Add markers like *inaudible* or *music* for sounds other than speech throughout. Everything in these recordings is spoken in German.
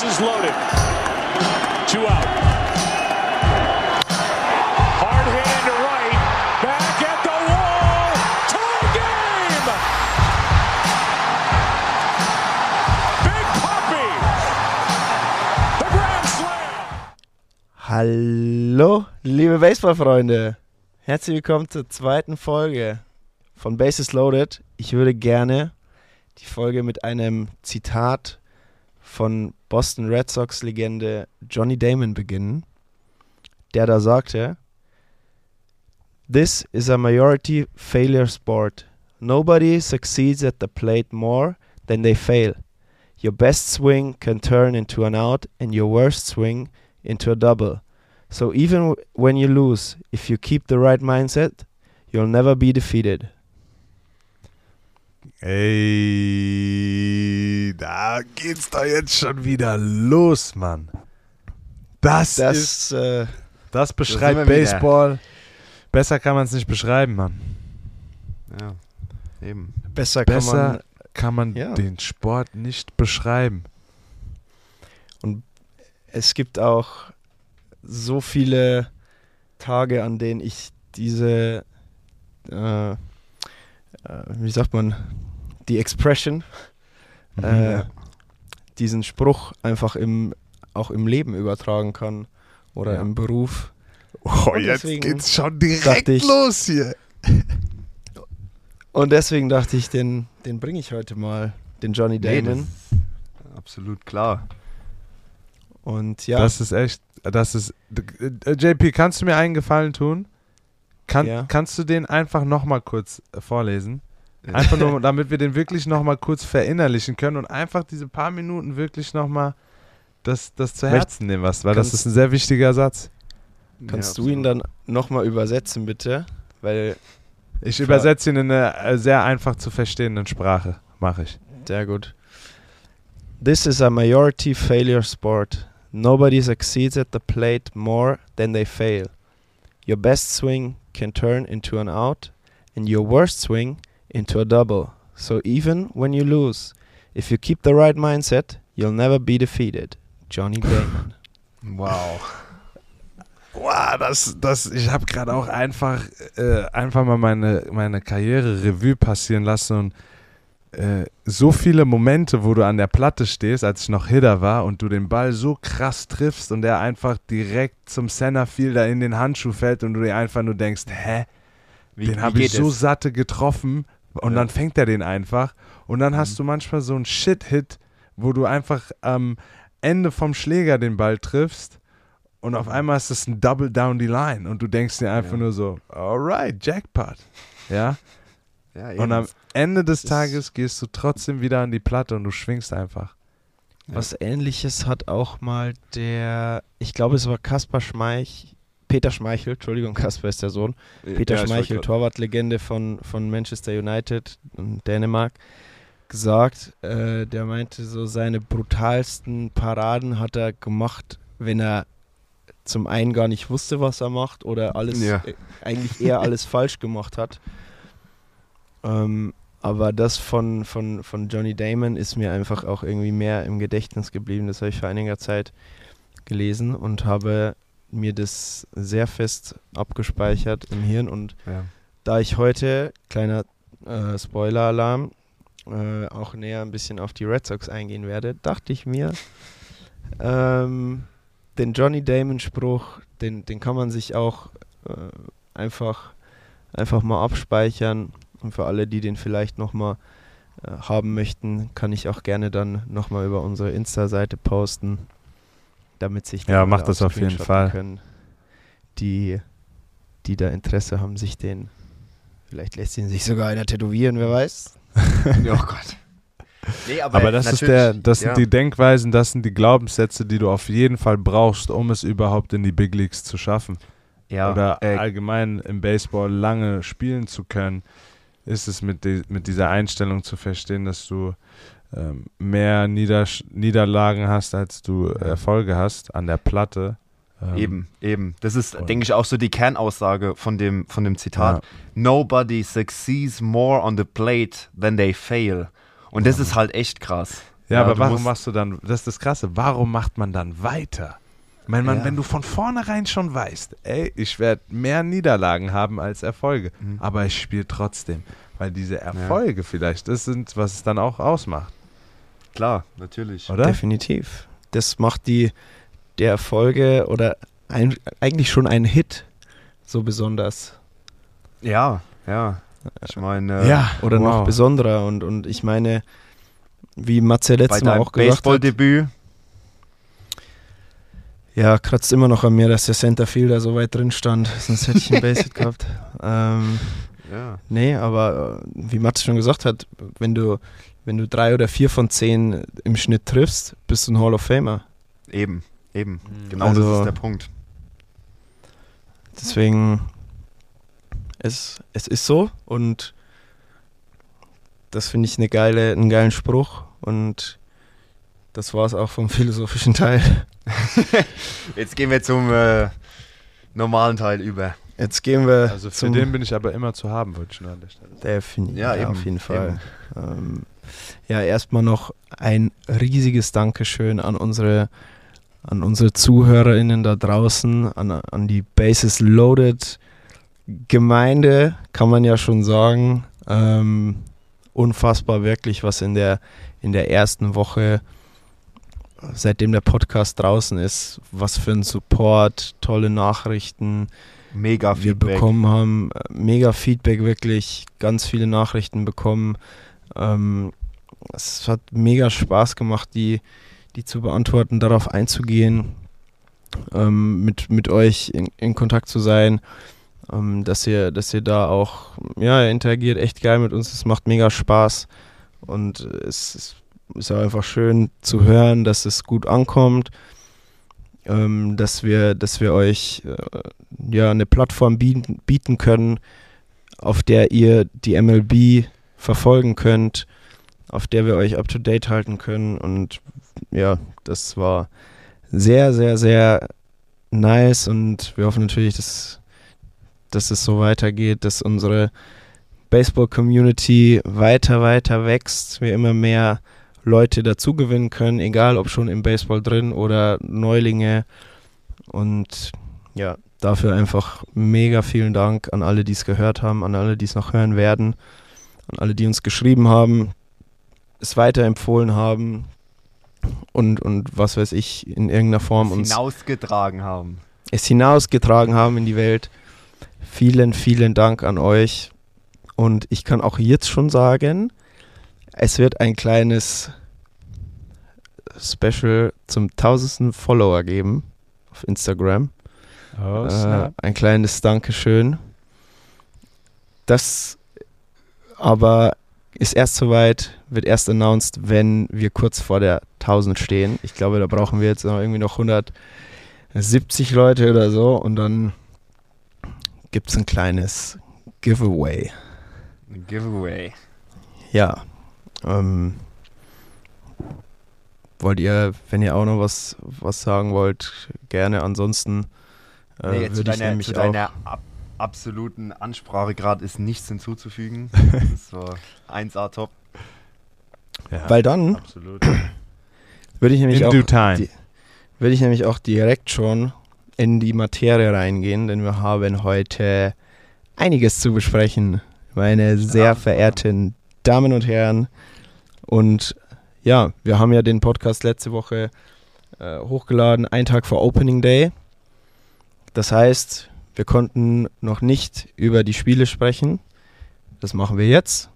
Bases loaded. Two out. Hard hit into right. Back at the wall. Tie game. Big Puppy. The Grand Slam. Hallo, liebe Baseballfreunde. Herzlich willkommen zur zweiten Folge von Bases Loaded. Ich würde gerne die Folge mit einem Zitat von Boston Red Sox Legende Johnny Damon beginnen, der da sagte: This is a majority failure sport. Nobody succeeds at the plate more than they fail. Your best swing can turn into an out and your worst swing into a double. So even when you lose, if you keep the right mindset, you'll never be defeated. Ey, da geht's doch jetzt schon wieder los, Mann. Das, ist, Das, äh, das beschreibt wir wieder. Baseball. Besser kann man es nicht beschreiben, Mann. Ja, eben. besser kann Besser man. kann man Ja. den Sport nicht beschreiben. Es gibt auch so viele Tage, an denen ich diese, äh, wie sagt man, die Expression, äh, Ja. diesen Spruch einfach im, auch im Leben übertragen kann oder Ja. im Beruf. Oh, Und jetzt geht's schon direkt ich- los hier. *laughs* Und deswegen dachte ich, den, den bringe ich heute mal, den Johnny Nee, Damon. ist absolut klar. Und ja, Das ist echt, das ist. Äh, JP, kannst du mir einen Gefallen tun? Kann, Ja. Kannst du den einfach nochmal kurz äh, vorlesen? Einfach nur, *laughs* damit wir den wirklich nochmal kurz verinnerlichen können und einfach diese paar Minuten wirklich nochmal das, das zu Möcht- Herzen nehmen, was, weil das kannst- ist ein sehr wichtiger Satz. kannst Ja, du ihn dann nochmal übersetzen, bitte? Weil, Ich übersetze ihn in eine äh, sehr einfach zu verstehenden Sprache. Mache ich. sehr gut. This is a majority failure sport. Nobody succeeds at the plate more than they fail. Your best swing can turn into an out, and your worst swing into a double. So even when you lose, if you keep the right mindset, you'll never be defeated. Johnny Damon. *laughs* Wow. Wow, das, das, ich habe gerade auch einfach, äh, einfach mal meine, meine Karriere Revue passieren lassen und äh, so viele Momente, wo du an der Platte stehst, als ich noch Hitter war und du den Ball so krass triffst und der einfach direkt zum Centerfielder in den Handschuh fällt und du dir einfach nur denkst, hä, Wie, den habe ich so es? satte getroffen und Ja. dann fängt er den einfach und dann hast Mhm. du manchmal so einen Shit-Hit, wo du einfach am Ende vom Schläger den Ball triffst und auf einmal ist es ein Double down the line und du denkst dir einfach Ja. nur so, alright, Jackpot. Ja, Ja, und am Ende des Tages gehst du trotzdem wieder an die Platte und du schwingst einfach. Was ähnliches hat auch mal der, ich glaube es war Kaspar Schmeich, Peter Schmeichel, Entschuldigung, *laughs* Kaspar ist der Sohn, Peter Ja, ich Schmeichel, Torwartlegende von, von Manchester United in Dänemark, gesagt. Äh, der meinte, so seine brutalsten Paraden hat er gemacht, wenn er zum einen gar nicht wusste, was er macht oder alles Ja. äh, eigentlich eher alles falsch gemacht hat. Ähm, aber das von, von, von Johnny Damon ist mir einfach auch irgendwie mehr im Gedächtnis geblieben. Das habe ich vor einiger Zeit gelesen und habe mir das sehr fest abgespeichert im Hirn. Und Ja. da ich heute, kleiner äh, Spoiler-Alarm, äh, auch näher ein bisschen auf die Red Sox eingehen werde, dachte ich mir, ähm, den Johnny Damon-Spruch, den, den kann man sich auch äh, einfach, einfach mal abspeichern. Und für alle, die den vielleicht nochmal äh, haben möchten, kann ich auch gerne dann nochmal über unsere Insta-Seite posten, damit sich Ja, dann mach alle das auf jeden Fall. Können, die, die da Interesse haben, sich den, vielleicht lässt ihn sich sogar einer tätowieren, wer weiß. *laughs* oh Gott. Nee, aber, Aber das ist der, das sind ja. die Denkweisen, das sind die Glaubenssätze, die du auf jeden Fall brauchst, um es überhaupt in die Big Leagues zu schaffen. ja, oder äh, allgemein im Baseball lange spielen zu können, ist es mit, die, mit dieser Einstellung zu verstehen, dass du ähm, mehr Niedersch Niederlagen hast, als du Erfolge hast an der Platte. Ähm, Eben, eben. Das ist, denke ich, auch so die Kernaussage von dem, von dem Zitat. Ja. Nobody succeeds more on the plate than they fail. Und das ist halt echt krass. Ja, Ja, aber warum machst du dann, das ist das Krasse, warum macht man dann weiter? Ich meine, man, Ja. wenn du von vornherein schon weißt, ey, ich werde mehr Niederlagen haben als Erfolge, Mhm. aber ich spiele trotzdem. Weil diese Erfolge vielleicht, das sind, was es dann auch ausmacht, Klar, natürlich. oder? Definitiv. Das macht die der Erfolge oder ein, eigentlich schon ein Hit so besonders. Ja, ja. Ich meine, äh, Ja, Oder noch wow. besonderer. Und, und ich meine, wie Matze letztes Mal auch gesagt hat, Baseball-Debüt, ja, kratzt immer noch an mir, dass der Centerfielder so weit drin stand. Sonst hätte ich einen *laughs* Base-Hit gehabt. Ähm, ja. nee, aber äh, wie Matze schon gesagt hat, wenn du, wenn du drei oder vier von zehn im Schnitt triffst, bist du ein Hall of Famer. Eben, eben. Genau Also- das ist der Punkt. Deswegen, es, es ist so und das finde ich eine geile, einen geilen Spruch und das war es auch vom *laughs* philosophischen Teil. *laughs* Jetzt gehen wir zum äh, normalen Teil über. Jetzt gehen wir Also für zum den bin ich aber immer zu haben, wollte ich nur an der Stelle. sagen. Definitiv, Ja, ja, eben, auf jeden Fall. Ähm, ja, erstmal noch ein riesiges Dankeschön an unsere, an unsere ZuhörerInnen da draußen, an, an die Bases Loaded Gemeinde, kann man ja schon sagen. Ähm, unfassbar wirklich, was in der, in der ersten Woche, seitdem der Podcast draußen ist, was für ein Support, tolle Nachrichten, Mega wir Feedback. bekommen haben. Mega Feedback, wirklich. Ganz viele Nachrichten bekommen. Ähm, es hat mega Spaß gemacht, die, die zu beantworten, darauf einzugehen, ähm, mit, mit euch in, in Kontakt zu sein. Ähm, dass ihr, dass ihr da auch, ja, ihr interagiert echt geil mit uns. Es macht mega Spaß. Und es ist, ist auch einfach schön zu hören, dass es gut ankommt. Ähm, dass wir, dass wir euch äh, ja eine Plattform bieten, bieten können, auf der ihr die MLB verfolgen könnt, auf der wir euch up to date halten können und ja, das war sehr, sehr, sehr nice und wir hoffen natürlich, dass, dass es so weitergeht, dass unsere Baseball-Community weiter, weiter wächst, wir immer mehr Leute dazu gewinnen können, egal ob schon im Baseball drin oder Neulinge und ja, dafür einfach mega vielen Dank an alle, die es gehört haben, an alle, die es noch hören werden, an alle, die uns geschrieben haben, es weiterempfohlen haben und, und was weiß ich, in irgendeiner Form uns hinausgetragen haben. es hinausgetragen haben in die Welt. Vielen, vielen Dank an euch. Und ich kann auch jetzt schon sagen, es wird ein kleines Special zum tausendsten Follower geben auf Instagram. Oh, Äh, ein kleines Dankeschön. Das aber ist erst soweit, wird erst announced, wenn wir kurz vor der 1000 stehen. Ich glaube, da brauchen wir jetzt noch irgendwie noch 170 Leute oder so und dann gibt es ein kleines Giveaway. Giveaway. Ja. Ähm, wollt ihr, wenn ihr auch noch was, was sagen wollt, gerne. Ansonsten äh, Nee, zu würde ich deiner, nämlich zu auch. deiner ab, absoluten Ansprache gerade ist nichts hinzuzufügen. *laughs* das war 1A top. Ja, Weil dann absolut. *clears throat* würde ich nämlich In auch due time. die- würde ich nämlich auch direkt schon in die Materie reingehen, denn wir haben heute einiges zu besprechen, meine sehr Ja. verehrten Damen und Herren. Und ja, wir haben ja den Podcast letzte Woche äh, hochgeladen, einen Tag vor Opening Day. Das heißt, wir konnten noch nicht über die Spiele sprechen. Das machen wir jetzt.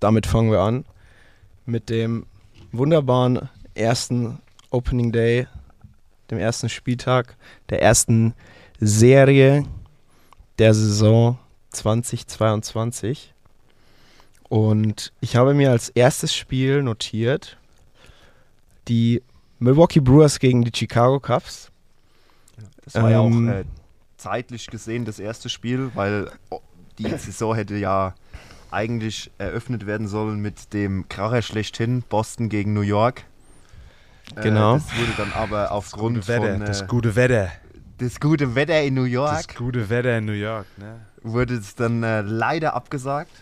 Damit fangen wir an mit dem wunderbaren ersten Opening Day, dem ersten Spieltag der ersten Serie der Saison 2022. Und ich habe mir als erstes Spiel notiert die Milwaukee Brewers gegen die Chicago Cubs. Das war ja auch Ähm, äh, zeitlich gesehen das erste Spiel, weil oh, die Saison hätte ja eigentlich eröffnet werden sollen mit dem Kracher schlechthin, Boston gegen New York. Äh, Genau. Das wurde dann aber aufgrund Gute Wetter, von äh, das gute Wetter. das gute Wetter in New Das York gute Wetter in New York, ne? wurde es dann äh, leider abgesagt.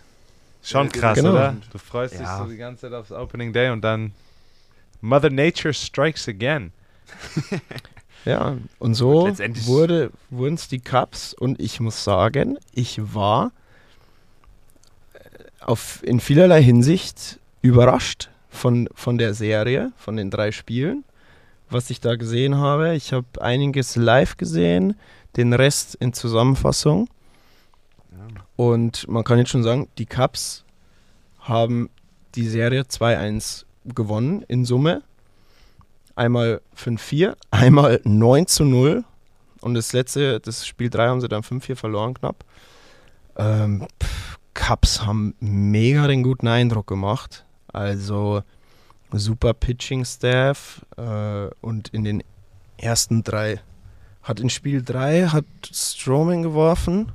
Schon krass, genau. oder? Du freust dich Ja. so die ganze Zeit aufs Opening Day und dann Mother Nature strikes again. *laughs* Ja, und so Und wurde, wurden es die Cups und ich muss sagen, ich war äh, auf, in vielerlei Hinsicht überrascht von, von der Serie, von den drei Spielen, was ich da gesehen habe. Ich habe einiges live gesehen, den Rest in Zusammenfassung. Und man kann jetzt schon sagen, die Cups haben die Serie 2-1 gewonnen in Summe. Einmal 5-4, einmal 9 zu 0. Und das letzte, das Spiel 3 haben sie dann 5-4 verloren knapp. Ähm, pff, Cups haben mega den guten Eindruck gemacht. Also super Pitching-Staff äh, und in den ersten drei hat in Spiel 3 hat Strowman geworfen.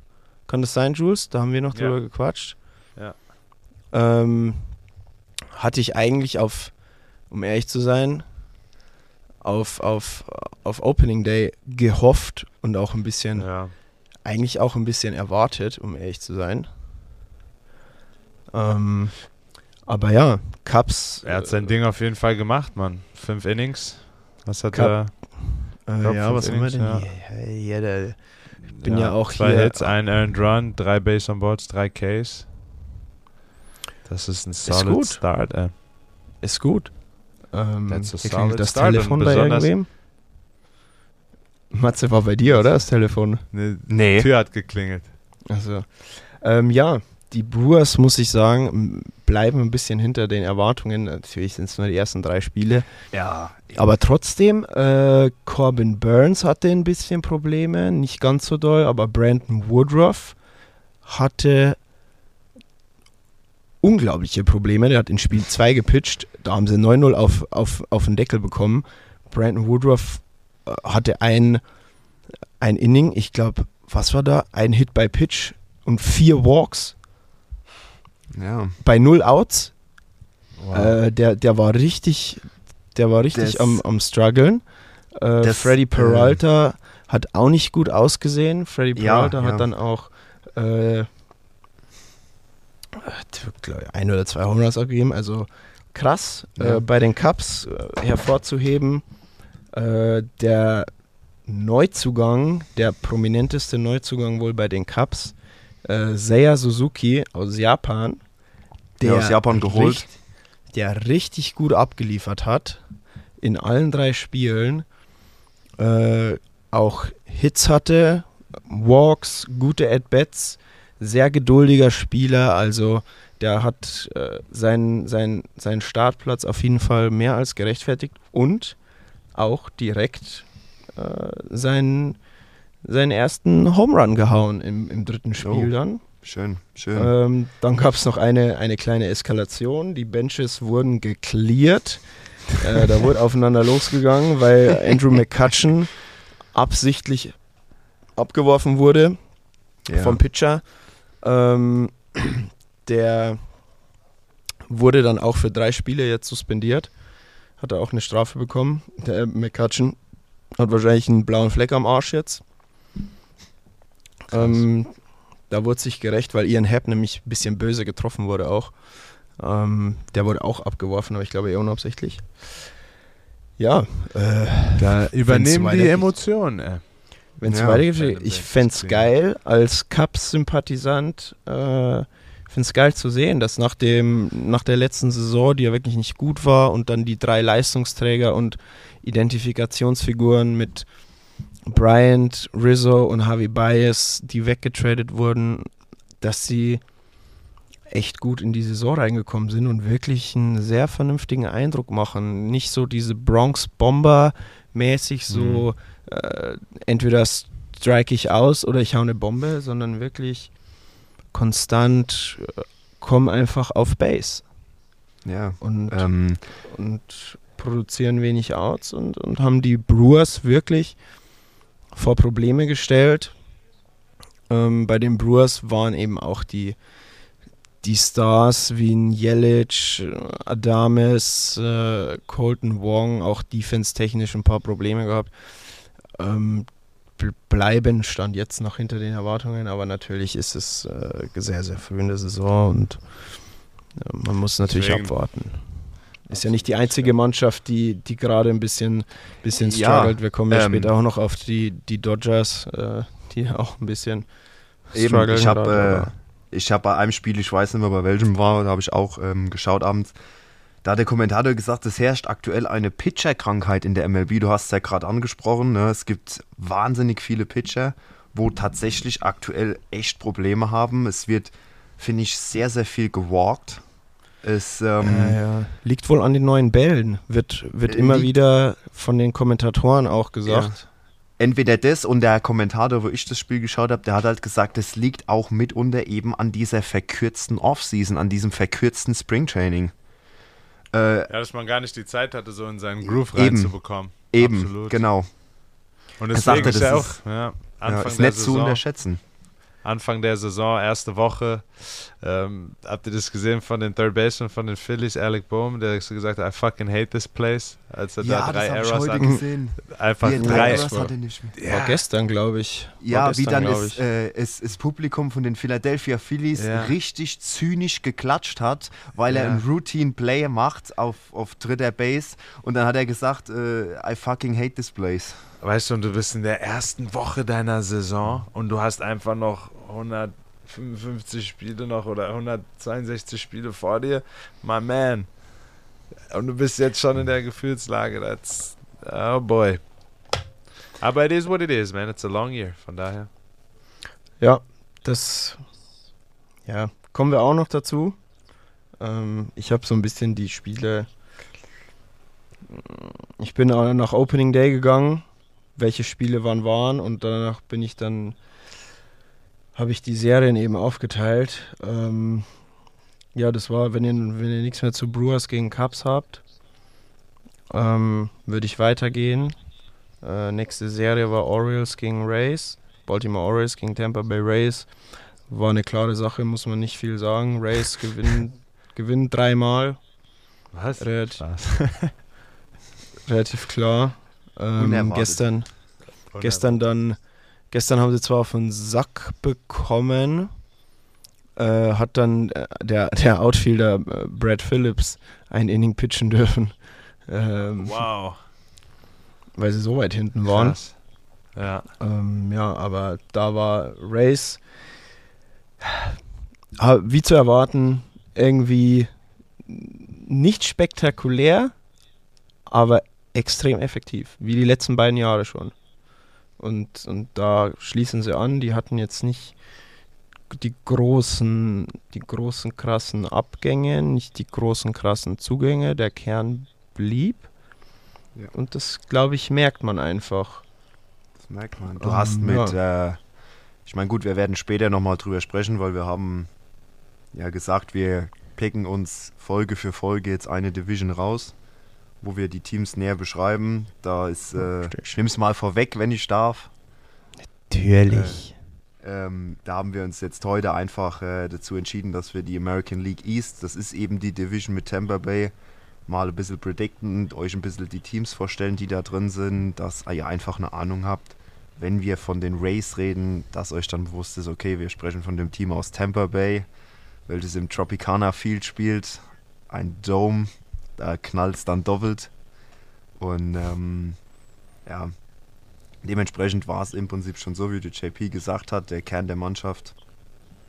Kann das sein, Jules? Da haben wir noch Ja. drüber gequatscht. Ja. Ähm, hatte ich eigentlich auf, um ehrlich zu sein, auf, auf, auf Opening Day gehofft und auch ein bisschen, Ja. eigentlich auch ein bisschen erwartet, um ehrlich zu sein. Ähm, aber ja, Cups. Er hat sein Ding auf jeden Fall gemacht, Mann. Fünf Innings. Was hat Cup- er? Äh, ja, was haben wir Innings, denn ja. hier? Ja, der, bin ja auch zwei hier- Hits, ein Earned Run, drei Base on Boards, drei Ks. Das ist ein solid gut. Start, ey. ist gut. Ähm, That's a hier solid klingelt das start Telefon bei irgendwem. Matze war bei dir, oder? Das Telefon. Eine Nee. Tür hat geklingelt. Also, ähm, ja, die Brewers, muss ich sagen, bleiben ein bisschen hinter den Erwartungen. Natürlich sind es nur die ersten drei Spiele. Ja. Aber trotzdem, äh, Corbin Burns hatte ein bisschen Probleme, nicht ganz so doll, aber Brandon Woodruff hatte unglaubliche Probleme. Der hat in Spiel 2 gepitcht, da haben sie 9-0 auf, auf, auf den Deckel bekommen. Brandon Woodruff äh, hatte ein, ein Inning, ich glaube, was war da? Ein Hit bei Pitch und vier Walks Ja. bei null Outs. Wow. Äh, der, der war richtig, der war richtig Das- am, am struggeln. Äh, Das, Freddy Peralta hat auch nicht gut ausgesehen. Freddy Ja, Peralta ja. hat dann auch äh, ich, ein oder zwei Home Runs abgegeben. Also krass. Ja. Äh, bei den Cups äh, hervorzuheben, äh, der Neuzugang, der prominenteste Neuzugang wohl bei den Cups, äh, Seiya Suzuki aus Japan, Der aus Japan geholt. richt- der richtig gut abgeliefert hat in allen drei Spielen, äh, auch Hits hatte, Walks, gute At-Bats, sehr geduldiger Spieler, also der hat äh, seinen, seinen, seinen Startplatz auf jeden Fall mehr als gerechtfertigt und auch direkt äh, seinen, seinen ersten Home Run gehauen im, im dritten Spiel Oh. dann. Schön, schön. Ähm, dann gab es noch eine, eine kleine Eskalation. Die Benches wurden geklärt. Äh, da wurde aufeinander losgegangen, weil Andrew *laughs* McCutcheon absichtlich abgeworfen wurde ja. vom Pitcher. Ähm, der wurde dann auch für drei Spiele jetzt suspendiert. Hat er auch eine Strafe bekommen. Der McCutcheon hat wahrscheinlich einen blauen Fleck am Arsch jetzt. Ähm, da wurde sich gerecht, weil Ian Happ nämlich ein bisschen böse getroffen wurde auch. Ähm, der wurde auch abgeworfen, aber ich glaube eher unabsichtlich. Ja, äh, da übernehmen die. Emotionen, wenn es Ja, weitergeht, ich fände es geil, als Cups-Sympathisant, äh, finde es geil zu sehen, dass nach, dem, nach der letzten Saison, die ja wirklich nicht gut war, und dann die drei Leistungsträger und Identifikationsfiguren mit Bryant, Rizzo und Harvey Bias, die weggetradet wurden, dass sie echt gut in die Saison reingekommen sind und wirklich einen sehr vernünftigen Eindruck machen. Nicht so diese Bronx-Bomber mäßig so äh, entweder strike ich aus oder ich hau eine Bombe, sondern wirklich konstant äh, komm einfach auf Base ja. und, Ähm, und produzieren wenig Outs und, und haben die Brewers wirklich vor Probleme gestellt. Ähm, bei den Brewers waren eben auch die, die Stars wie ein Jelic, Adames, äh, Colton Wong, auch defense-technisch ein paar Probleme gehabt. Ähm, bl- bleiben, stand jetzt noch hinter den Erwartungen, aber natürlich ist es äh, sehr, sehr früh in der Saison und äh, man muss natürlich Deswegen- abwarten. Ist ja nicht die einzige Mannschaft, die, die gerade ein bisschen, bisschen Ja, struggelt. Wir kommen ja ähm, später auch noch auf die, die Dodgers, äh, die auch ein bisschen Eben, strugglen ich habe äh, ich habe bei einem Spiel, ich weiß nicht mehr bei welchem war, da habe ich auch ähm, geschaut abends. Da hat der Kommentator gesagt, es herrscht aktuell eine Pitcher-Krankheit in der MLB. Du hast es ja gerade angesprochen. Ne? Es gibt wahnsinnig viele Pitcher, wo tatsächlich aktuell echt Probleme haben. Es wird, finde ich, sehr, sehr viel gewalkt. Es, ähm, Ja, ja. Liegt wohl an den neuen Bällen, wird, wird Äh, immer wieder von den Kommentatoren auch gesagt. entweder das und der Kommentator, wo ich das Spiel geschaut habe, der hat halt gesagt, es liegt auch mitunter eben an dieser verkürzten Offseason, an diesem verkürzten Springtraining. Äh, Ja, dass man gar nicht die Zeit hatte, so in seinen Groove Eben. reinzubekommen. eben, Absolut. genau. Und Er deswegen sagte, ist das ja auch ist- ja, Ja, Anfang, ist der nicht zu Saison, unterschätzen. Anfang der Saison, erste Woche. Ähm, habt ihr das gesehen von den Third Baseman von den Phillies, Alec Bohm, der so gesagt hat, I fucking hate this place, als er da drei ich Errors heute hat. gesehen. Einfach er drei. Errors hatte nicht mehr. War gestern, glaube ich. War Ja, gestern, wie dann ist, ich. äh, ist, ist Publikum von den Philadelphia Phillies Ja. richtig zynisch geklatscht hat, weil er Ja. einen Routine Play macht auf, auf dritter Base und dann hat er gesagt, äh, I fucking hate this place. Weißt du, und du bist in der ersten Woche deiner Saison und du hast einfach noch 155 Spiele noch oder 162 Spiele vor dir. My man. Und du bist jetzt schon in der Gefühlslage. That's, oh boy. Aber it is what it is, man. It's a long year. Von daher. Ja, das ja, kommen wir auch noch dazu. Ähm, ich habe so ein bisschen die Spiele. Ich bin auch nach Opening Day gegangen, welche Spiele wann waren und danach bin ich dann habe ich die Serien eben aufgeteilt. Ähm, ja, das war, wenn ihr, wenn ihr nichts mehr zu Brewers gegen Cubs habt, ähm, würde ich weitergehen. Äh, nächste Serie war Orioles gegen Rays. Baltimore Orioles gegen Tampa Bay Rays. War eine klare Sache, muss man nicht viel sagen. Rays *laughs* gewinnen, gewinnen dreimal. Was? Red, *laughs* relativ klar. Ähm, Unerwartet. gestern, gestern dann, gestern haben sie zwar auf den Sack bekommen, äh, hat dann äh, der, der Outfielder äh, Brad Phillips ein Inning pitchen dürfen, ähm, Wow. weil sie so weit hinten waren. Krass. Ja. Ähm, ja, aber da war Race, ah, wie zu erwarten, irgendwie nicht spektakulär, aber extrem effektiv, wie die letzten beiden Jahre schon. Und, und da schließen sie an, die hatten jetzt nicht die großen, die großen krassen Abgänge, nicht die großen krassen Zugänge, der Kern blieb. Ja. Und das, glaube ich, merkt man einfach. Das merkt man. Du Ähm, hast mit, äh, ich meine, gut, wir werden später nochmal drüber sprechen, weil wir haben ja gesagt, wir picken uns Folge für Folge jetzt eine Division raus, wo wir die Teams näher beschreiben. Da ist, äh, ich nehme es mal vorweg, wenn ich darf. Natürlich. Ähm, da haben wir uns jetzt heute einfach äh, dazu entschieden, dass wir die American League East, das ist eben die Division mit Tampa Bay, mal ein bisschen predikten und euch ein bisschen die Teams vorstellen, die da drin sind, dass ihr einfach eine Ahnung habt, wenn wir von den Rays reden, dass euch dann bewusst ist, okay, wir sprechen von dem Team aus Tampa Bay, welches im Tropicana Field spielt, ein Dome, da knallt es dann doppelt und ähm, ja, Dementsprechend war es im Prinzip schon so, wie der JP gesagt hat, der Kern der Mannschaft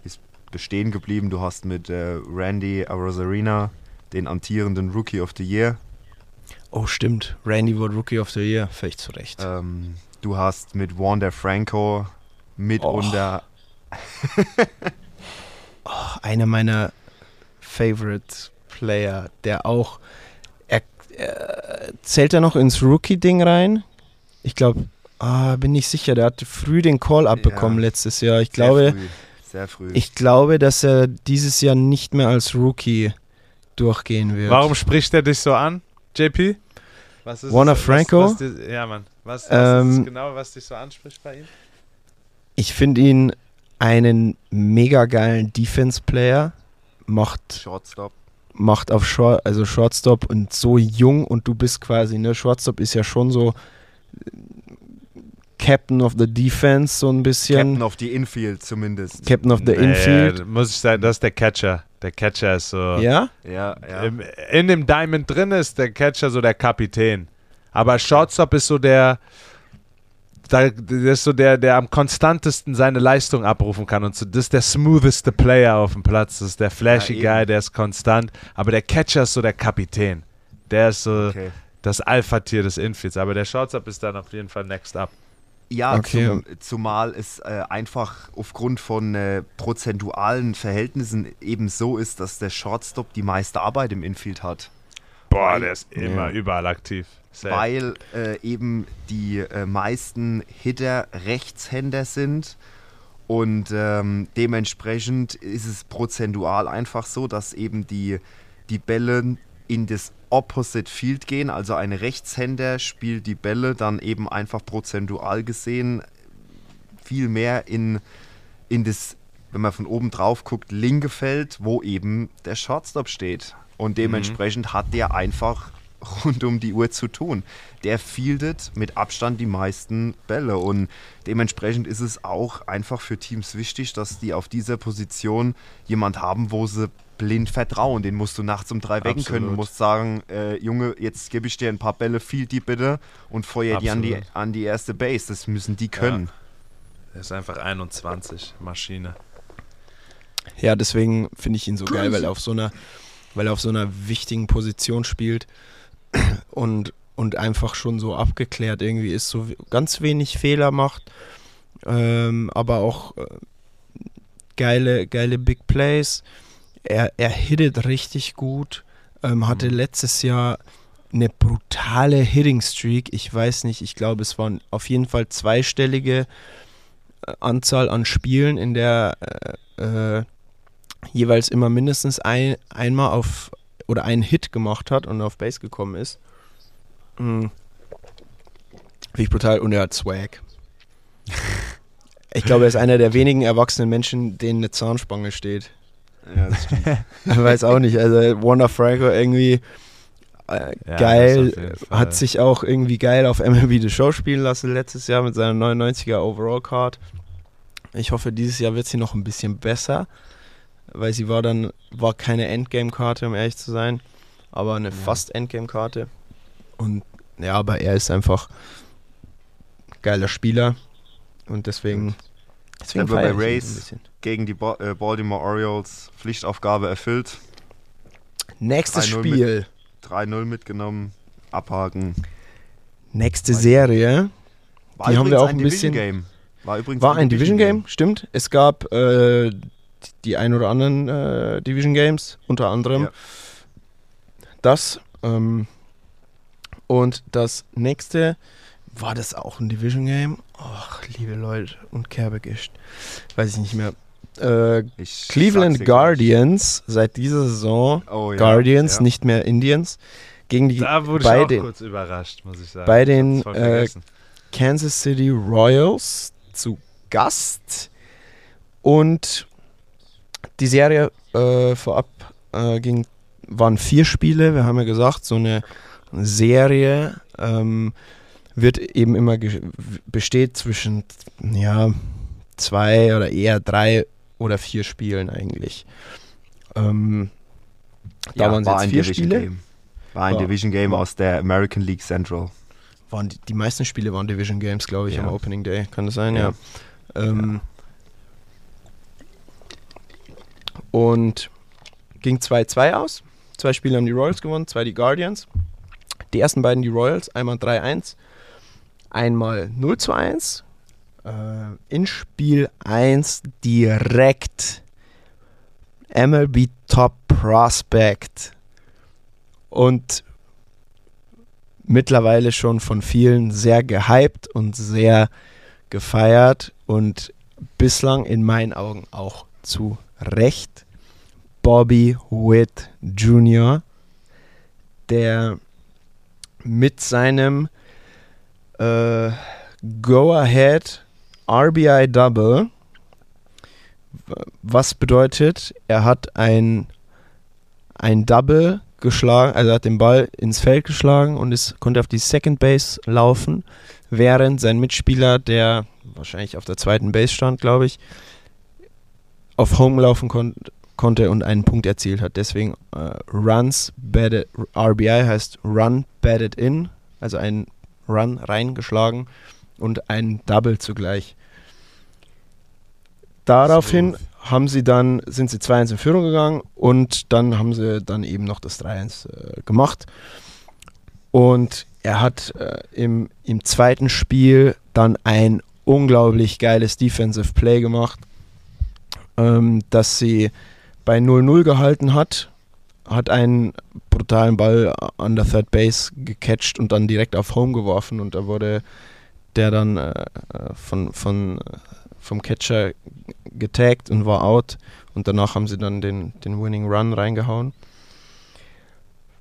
ist bestehen geblieben. Du hast mit äh, Randy Arozarena den amtierenden Rookie of the Year. Oh, stimmt. Randy wurde Rookie of the Year. Völlig zu Recht. Ähm, du hast mit Wander Franco mitunter *laughs* *laughs* Oh, einer meiner Favorite Player, der auch. Er, er, zählt er noch ins Rookie-Ding rein? Ich glaube, ah, bin nicht sicher. Der hat früh den Call abbekommen Ja. letztes Jahr. Ich sehr glaube, früh, sehr früh. ich glaube, dass er dieses Jahr nicht mehr als Rookie durchgehen wird. Warum spricht er dich so an, JP? Was ist Warner es- Franco? Was, was ja, Mann. Was, was Ähm, ist genau, was dich so anspricht bei ihm? Ich finde ihn einen mega geilen Defense-Player. Macht Shortstop. Macht auf Short, also Shortstop und so jung und du bist quasi, ne, Shortstop ist ja schon so äh, Captain of the Defense, so ein bisschen. Captain of the Infield zumindest. Captain of the Nee, Infield. muss ich sagen, das ist der Catcher. Der Catcher ist so. Ja? Ja, ja. Im, in dem Diamond drin ist der Catcher so der Kapitän. Aber Shortstop ist so der. Da, der ist so der, der am konstantesten seine Leistung abrufen kann. Und so, das ist der smootheste Player auf dem Platz. Das ist der flashy Ja. Guy, der ist konstant. Aber der Catcher ist so der Kapitän. Der ist so Okay. das Alpha-Tier des Infields. Aber der Shortstop ist dann auf jeden Fall next up. Ja, Okay. zum, zumal es äh, einfach aufgrund von äh, prozentualen Verhältnissen eben so ist, dass der Shortstop die meiste Arbeit im Infield hat. Boah, Weil- der ist immer Ja. überall aktiv. Safe. Weil äh, eben die äh, meisten Hitter Rechtshänder sind und ähm, dementsprechend ist es prozentual einfach so, dass eben die, die Bälle in das Opposite Field gehen. Also ein Rechtshänder spielt die Bälle dann eben einfach prozentual gesehen viel mehr in, in das, wenn man von oben drauf guckt, linke Feld, wo eben der Shortstop steht. Und dementsprechend hat der einfach rund um die Uhr zu tun. Der fieldet mit Abstand die meisten Bälle und dementsprechend ist es auch einfach für Teams wichtig, dass die auf dieser Position jemand haben, wo sie blind vertrauen. Den musst du nachts um drei wecken können. Du Absolut. musst sagen, äh, Junge, jetzt gebe ich dir ein paar Bälle, field die bitte und feuer die an die, Absolut. an die erste Base. Das müssen die können. Der ist einfach 21, Maschine. Ja, deswegen finde ich ihn so geil, weil er auf so einer, weil er auf so einer wichtigen Position spielt und, und einfach schon so abgeklärt irgendwie ist, so ganz wenig Fehler macht, ähm, aber auch äh, geile, geile Big Plays. Er, er hittet richtig gut, ähm, hatte letztes Jahr eine brutale Hitting Streak. Ich weiß nicht, ich glaube, es waren auf jeden Fall zweistellige äh, Anzahl an Spielen, in der äh, äh, jeweils immer mindestens ein, einmal auf oder einen Hit gemacht hat und auf Base gekommen ist. Mhm. Finde ich brutal und er hat Swag. Ich glaube, er ist einer der wenigen erwachsenen Menschen, denen eine Zahnspange steht. Ja, das stimmt. Ich *laughs* weiß auch nicht. Also Warner Franco irgendwie äh, Ja, geil, hat sich auch irgendwie geil auf MLB The Show spielen lassen letztes Jahr mit seiner 99er Overall Card. Ich hoffe, dieses Jahr wird sie noch ein bisschen besser, weil sie war dann, war keine Endgame-Karte, um ehrlich zu sein, aber eine fast Endgame-Karte. Und ja, aber er ist einfach geiler Spieler und deswegen, deswegen bei ein bisschen. Gegen die Bo äh, Baltimore Orioles Pflichtaufgabe erfüllt. Nächstes 3-0 Spiel, 3-0 mitgenommen. Abhaken. nächste Serie. War Die haben wir auch ein ein bisschen- Division Game. War übrigens War ein Division Game, stimmt. Es gab äh, die ein oder anderen äh, Division Games, unter anderem Ja. das. Ähm, und das nächste, war das auch ein Division Game? Ach, liebe Leute und Kerbegischt. Weiß ich nicht mehr. Äh, Cleveland. Guardians, seit dieser Saison Oh, ja, Guardians, ja. nicht mehr Indians, gegen die Da wurde bei ich auch den kurz überrascht, muss ich sagen. bei den, äh. Kansas City Royals zu Gast. Und die Serie äh, vorab äh, ging, waren vier Spiele. Wir haben ja gesagt, so eine Serie ähm, wird eben immer besteht zwischen ja, zwei oder eher drei oder vier Spielen eigentlich. Ähm, da ja, waren es war jetzt ein vier Division Spiele. Game. War ein War- Division Game aus der American League Central. Waren die, die meisten Spiele waren Division Games, glaube ich, Ja. am Opening Day. Kann das sein? Ja. Ja. Ähm, Und ging 2-2 aus. Zwei Spiele haben die Royals gewonnen, zwei die Guardians. Die ersten beiden die Royals, einmal 3-1, einmal 0-1. Äh, in Spiel 1 direkt MLB Top Prospect. Und mittlerweile schon von vielen sehr gehypt und sehr gefeiert und bislang in meinen Augen auch zu Recht Bobby Witt Jr., der mit seinem äh, Go-Ahead RBI Double, was bedeutet, er hat ein, ein Double geschlagen, also hat den Ball ins Feld geschlagen und ist, konnte auf die Second Base laufen, während sein Mitspieler, der wahrscheinlich auf der zweiten Base stand, glaube ich, auf Home laufen kon konnte und einen Punkt erzielt hat. Deswegen äh, Runs batted, RBI heißt Run batted in, also ein Run reingeschlagen und ein Double zugleich. Daraufhin haben sie dann, sind sie 2-1 in Führung gegangen und dann haben sie dann eben noch das 3-1 äh, gemacht. Und er hat äh, im, im zweiten Spiel dann ein unglaublich geiles Defensive Play gemacht, ähm, dass sie bei 0-0 gehalten hat, hat einen brutalen Ball an der Third Base gecatcht und dann direkt auf Home geworfen und da wurde der dann äh, von, von, vom Catcher getaggt und war out und danach haben sie dann den, den Winning Run reingehauen.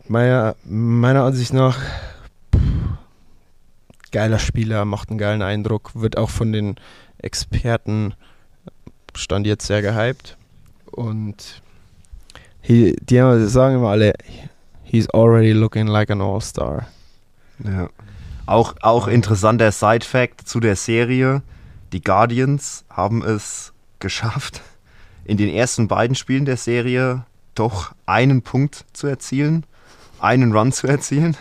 Meiner, meiner Ansicht nach pff, geiler Spieler, macht einen geilen Eindruck, wird auch von den Experten stand jetzt sehr gehypt und he, die sagen immer alle, he's already looking like an All-Star. Ja. Auch, auch interessanter Side-Fact zu der Serie. Die Guardians haben es geschafft, in den ersten beiden Spielen der Serie doch einen Punkt zu erzielen, einen Run zu erzielen.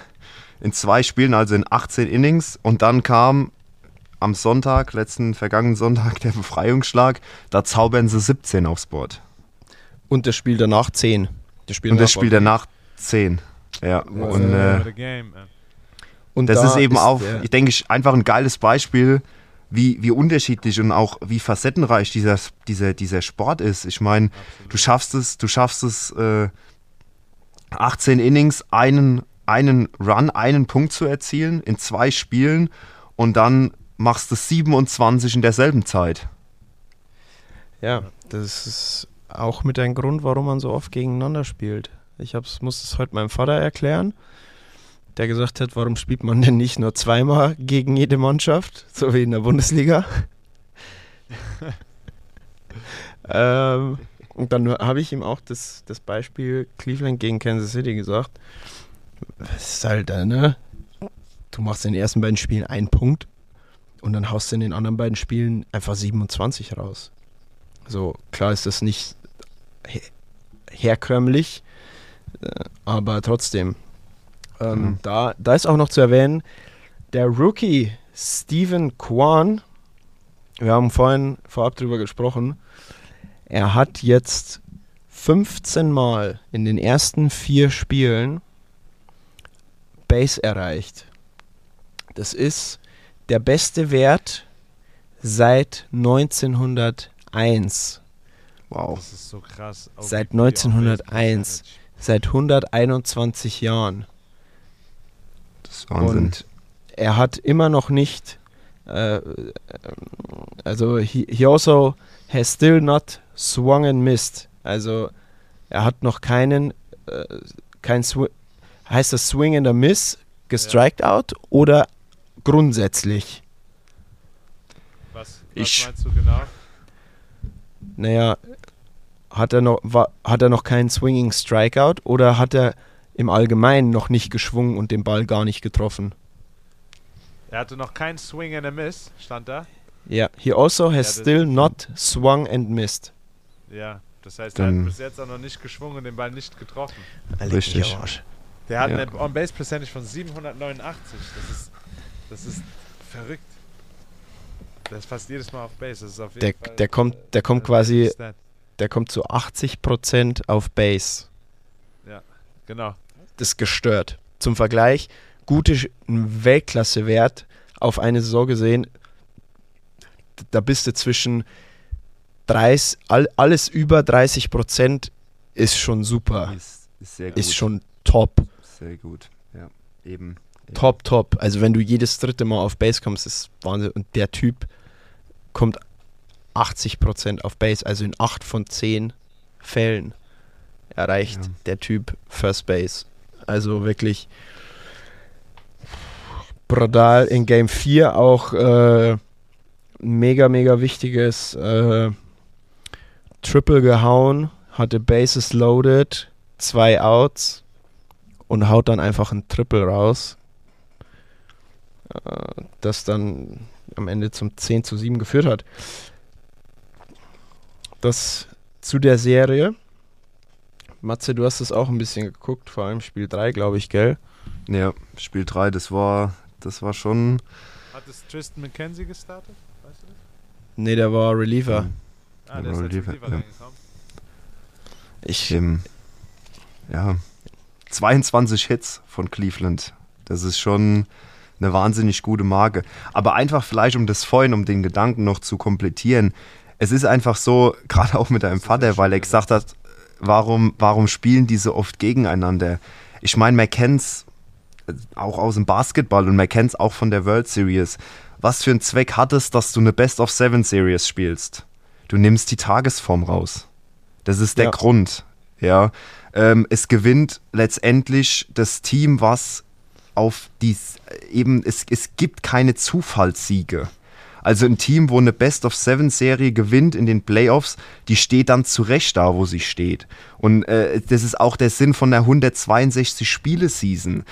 In zwei Spielen, also in 18 Innings. Und dann kam am Sonntag, letzten vergangenen Sonntag, der Befreiungsschlag. Da zaubern sie 17 aufs Board. Und das Spiel danach 10. Das Spiel und das Spiel danach 10. Ja. Und, äh, und das da ist eben ist auch, ich denke, einfach ein geiles Beispiel, wie, wie unterschiedlich und auch wie facettenreich dieser, dieser, dieser Sport ist. Ich meine, du schaffst es, du schaffst es, äh, 18 Innings, einen, einen Run, einen Punkt zu erzielen in zwei Spielen und dann machst du 27 in derselben Zeit. Ja, das ist auch mit ein Grund, warum man so oft gegeneinander spielt. Ich hab's, muss es heute meinem Vater erklären, der gesagt hat, warum spielt man denn nicht nur zweimal gegen jede Mannschaft, so wie in der Bundesliga. *laughs* ähm, und dann habe ich ihm auch das, das Beispiel Cleveland gegen Kansas City gesagt. Das ist halt, äh, ne? Du machst in den ersten beiden Spielen einen Punkt und dann haust du in den anderen beiden Spielen einfach 27 raus. So, klar ist das nicht her herkömmlich, äh, aber trotzdem. Ähm, mhm. da, da ist auch noch zu erwähnen, der Rookie Stephen Kwan, wir haben vorhin vorab drüber gesprochen, er hat jetzt 15 Mal in den ersten vier Spielen Base erreicht. Das ist der beste Wert seit 1901. Wow. Das ist so krass. Auch seit 1901. Seit 121 Jahren. Das ist Wahnsinn. Und er hat immer noch nicht. Äh, also, he, he also has still not swung and missed. Also, er hat noch keinen. Äh, kein Sw heißt das Swing and a Miss gestriked ja. out oder grundsätzlich? Was, was ich, meinst du genau? Naja, hat er noch, war, hat er noch keinen Swinging Strikeout oder hat er im Allgemeinen noch nicht geschwungen und den Ball gar nicht getroffen? Er hatte noch keinen Swing and a Miss, stand da? Ja, yeah. he also has ja, still not swung and missed. Ja, das heißt, er hat bis jetzt auch noch nicht geschwungen und den Ball nicht getroffen. Richtig. Der hat ja. eine On-Base-Percentage von 789. Das ist, das ist verrückt. Der ist fast jedes Mal auf Base. Das ist auf jeden der, Fall, der kommt, der kommt quasi der kommt zu 80% auf Base. Ja, genau. Das ist gestört. Zum Vergleich, gute Weltklasse-Wert auf eine Saison gesehen, da bist du zwischen 30, all, alles über 30% ist schon super. Ist, ist, ist schon top. Sehr gut, ja, eben. Top, top. Also wenn du jedes dritte Mal auf Base kommst, ist Wahnsinn. Und der Typ kommt 80% auf Base, also in 8 von 10 Fällen erreicht ja. der Typ First Base. Also wirklich brutal in Game 4 auch äh, mega, mega wichtiges äh, Triple gehauen, hatte Bases loaded, zwei Outs und haut dann einfach ein Triple raus. Äh, das dann am Ende zum 10 zu 7 geführt hat. Das zu der Serie. Matze, du hast es auch ein bisschen geguckt, vor allem Spiel 3, glaube ich, gell? Ja, Spiel 3, das war, das war schon. Hat es Tristan McKenzie gestartet? Weißt du das? Nee, der war Reliever. ähm, Ah, Ja, der ist Reliever, Reliever ja. reingekommen. Ich, ähm, ja, 22 Hits von Cleveland. Das ist schon eine wahnsinnig gute Marke. Aber einfach vielleicht, um das vorhin, um den Gedanken noch zu komplettieren. Es ist einfach so, *laughs* gerade auch mit deinem Vater, weil er gesagt hat, warum, warum spielen die so oft gegeneinander? Ich meine, man kennt's äh, auch aus dem Basketball und man kennt's auch von der World Series. Was für einen Zweck hat es, dass du eine Best of Seven Series spielst? Du nimmst die Tagesform raus. Das ist der Ja. Grund. Ja, ähm, es gewinnt letztendlich das Team, was auf dies eben es, es gibt keine Zufallssiege. Also ein Team, wo eine Best of Seven Serie gewinnt in den Playoffs, die steht dann zurecht da, wo sie steht. Und äh, das ist auch der Sinn von der 162 Spiele Season.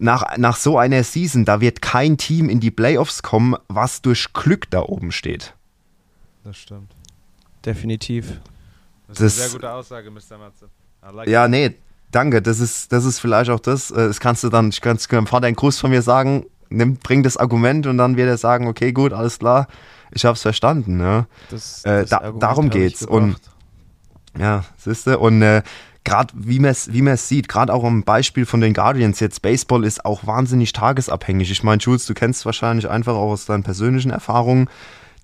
Nach, nach so einer Season, da wird kein Team in die Playoffs kommen, was durch Glück da oben steht. Das stimmt. definitiv. Das, Das- ist eine sehr gute Aussage, Mr. Matze. Like Ja, it. nee, danke. Das ist, das ist vielleicht auch das. äh, Das kannst du dann, ich kann meinem Vater einen Gruß von mir sagen, nimm, bring das Argument und dann wird er sagen, okay, gut, alles klar, ich hab's verstanden. Ne? Das, Äh, das da- darum geht's. Und-. Ja, siehst du? Und äh, gerade wie man es wie man's sieht, gerade auch am Beispiel von den Guardians jetzt, Baseball ist auch wahnsinnig tagesabhängig. Ich meine, Jules, du kennst wahrscheinlich einfach auch aus deinen persönlichen Erfahrungen.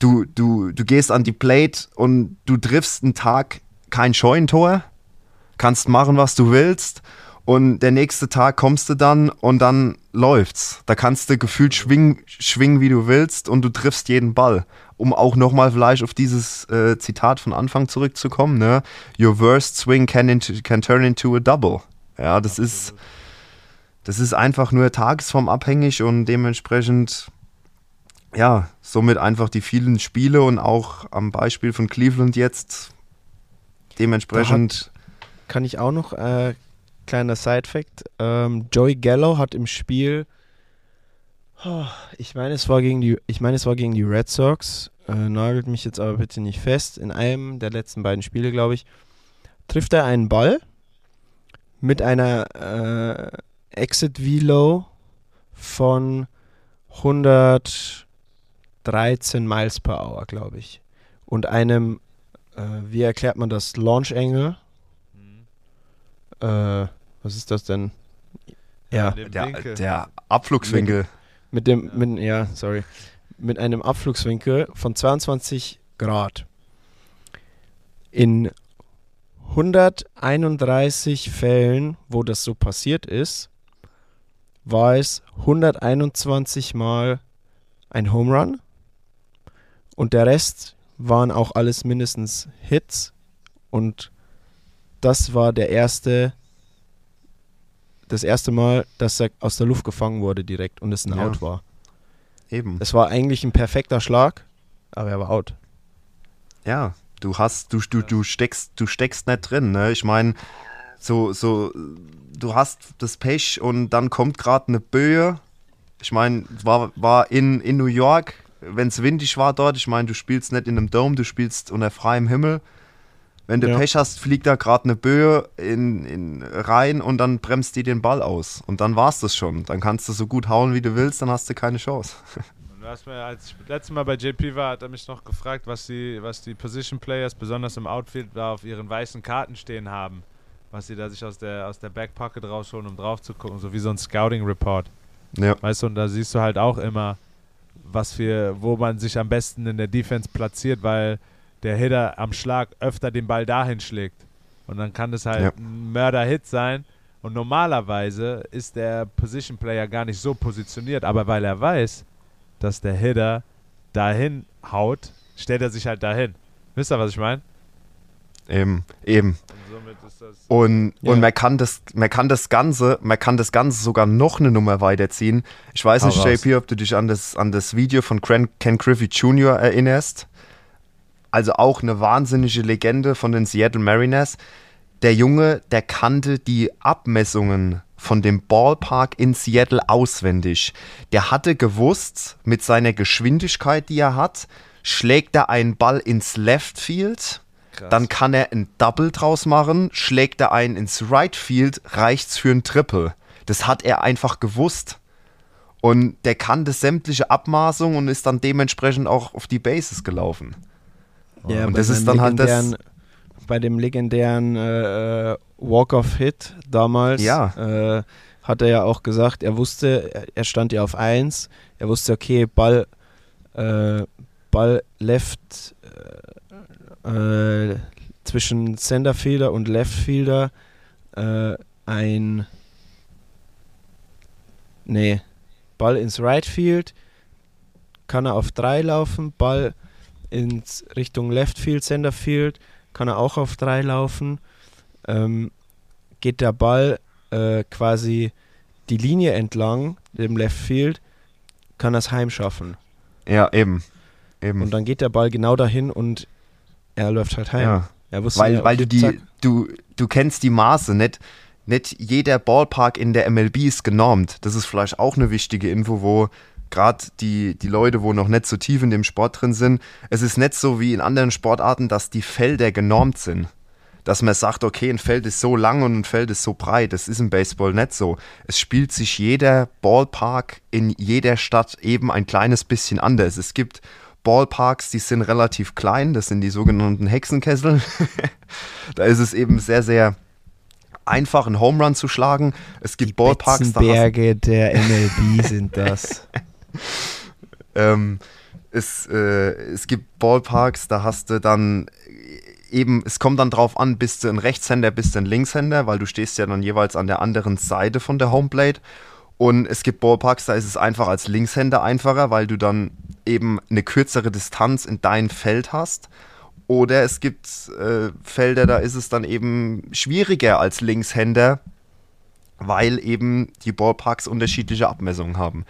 Du, du, du gehst an die Plate und du triffst einen Tag kein Scheunentor, kannst machen, was du willst. Und der nächste Tag kommst du dann und dann läuft's. Da kannst du gefühlt schwingen, schwingen wie du willst und du triffst jeden Ball. Um auch nochmal vielleicht auf dieses äh, Zitat von Anfang zurückzukommen, ne? Your worst swing can, into, can turn into a double. Ja, das ist, das ist einfach nur tagesformabhängig und dementsprechend, ja, somit einfach die vielen Spiele und auch am Beispiel von Cleveland jetzt dementsprechend. Kann ich auch noch, äh, kleiner Side-Fact, ähm, Joey Gallo hat im Spiel, oh, ich meine, es war gegen die, ich meine, es war gegen die Red Sox, äh, nagelt mich jetzt aber bitte nicht fest, in einem der letzten beiden Spiele, glaube ich, trifft er einen Ball mit einer äh, Exit Velo von 113 Miles per Hour, glaube ich. Und einem, äh, wie erklärt man das, Launch Angle? Äh, was ist das denn? Ja, Der, der Abflugswinkel. mit dem, mit, ja, sorry, mit einem Abflugswinkel von 22 Grad. In 131 Fällen, wo das so passiert ist, war es 121 Mal ein Home Run und der Rest waren auch alles mindestens Hits und das war der erste das erste Mal, dass er aus der Luft gefangen wurde direkt und es ein Ja. Out war. Eben. Es war eigentlich ein perfekter Schlag, aber er war out. Ja, du hast, du, du, du steckst, du steckst nicht drin, ne? Ich meine, so, so, du hast das Pech und dann kommt gerade eine Böe. Ich meine, war, war in, in New York, wenn es windig war dort, ich meine, du spielst nicht in einem Dome, du spielst unter freiem Himmel. Wenn du Ja. Pech hast, fliegt da gerade eine Böe in, in rein und dann bremst die den Ball aus. Und dann war's das schon. Dann kannst du so gut hauen, wie du willst, dann hast du keine Chance. *laughs* Und du hast mir, als ich das letzte Mal bei JP war, hat er mich noch gefragt, was die, was die Position Players, besonders im Outfield, da auf ihren weißen Karten stehen haben. Was sie da sich aus der, aus der Back Pocket rausholen, um drauf zu gucken, so wie so ein Scouting Report. Ja. Weißt du, und da siehst du halt auch immer, was für, wo man sich am besten in der Defense platziert, weil der Hitter am Schlag öfter den Ball dahin schlägt. Und dann kann das halt Ja. ein Mörder-Hit sein. Und normalerweise ist der Position Player gar nicht so positioniert, aber weil er weiß, dass der Hitter dahin haut, stellt er sich halt dahin. Wisst ihr, was ich meine? Eben, eben. Und somit ist das. Und, Ja. und man kann das, man kann das Ganze, man kann das Ganze sogar noch eine Nummer weiterziehen. Ich weiß Hau nicht, raus. JP, ob du dich an das, an das Video von Ken Griffey Jr. erinnerst. Also auch eine wahnsinnige Legende von den Seattle Mariners. Der Junge, der kannte die Abmessungen von dem Ballpark in Seattle auswendig. Der hatte gewusst, mit seiner Geschwindigkeit, die er hat, schlägt er einen Ball ins Left Field, Krass. dann kann er ein Double draus machen, schlägt er einen ins Right Field, reicht's für ein Triple. Das hat er einfach gewusst. Und der kannte sämtliche Abmaßungen und ist dann dementsprechend auch auf die Bases gelaufen. Ja, Und bei das ist dann halt das- Bei dem legendären äh, äh, Walk-of-Hit damals Ja. äh, hat er ja auch gesagt, er wusste, er- stand ja auf 1, er wusste, okay, Ball, äh, Ball left äh, äh, zwischen Centerfielder und Leftfielder ein Nee, Ball ins Right Field, kann er auf 3 laufen, Ball ins Richtung Left Field, Center Field, kann er auch auf 3 laufen. Ähm, geht der Ball äh, quasi die Linie entlang, dem Left Field, kann er es heimschaffen. Ja, eben. eben. Und dann geht der Ball genau dahin und er läuft halt heim. ja. Er Weil, ja, weil du die, zack. du, du kennst die Maße, nicht, nicht jeder Ballpark in der MLB ist genormt. Das ist vielleicht auch eine wichtige Info, wo gerade die, die Leute, wo noch nicht so tief in dem Sport drin sind, es ist nicht so wie in anderen Sportarten, dass die Felder genormt sind. Dass man sagt, okay, ein Feld ist so lang und ein Feld ist so breit. Das ist im Baseball nicht so. Es spielt sich jeder Ballpark in jeder Stadt eben ein kleines bisschen anders. Es gibt Ballparks, die sind relativ klein, das sind die sogenannten Hexenkessel. *laughs* da ist es eben sehr, sehr einfach, einen Home Run zu schlagen. Es gibt Ballparks, da hast, Betzenberge der MLB sind das. *laughs* *laughs* ähm, es, äh, es gibt Ballparks, da hast du dann eben, es kommt dann drauf an, bist du ein Rechtshänder, bist du ein Linkshänder, weil du stehst ja dann jeweils an der anderen Seite von der Homeplate. Und es gibt Ballparks, da ist es einfach als Linkshänder einfacher, weil du dann eben eine kürzere Distanz in dein Feld hast. Oder es gibt äh, Felder, da ist es dann eben schwieriger als Linkshänder, weil eben die Ballparks unterschiedliche Abmessungen haben.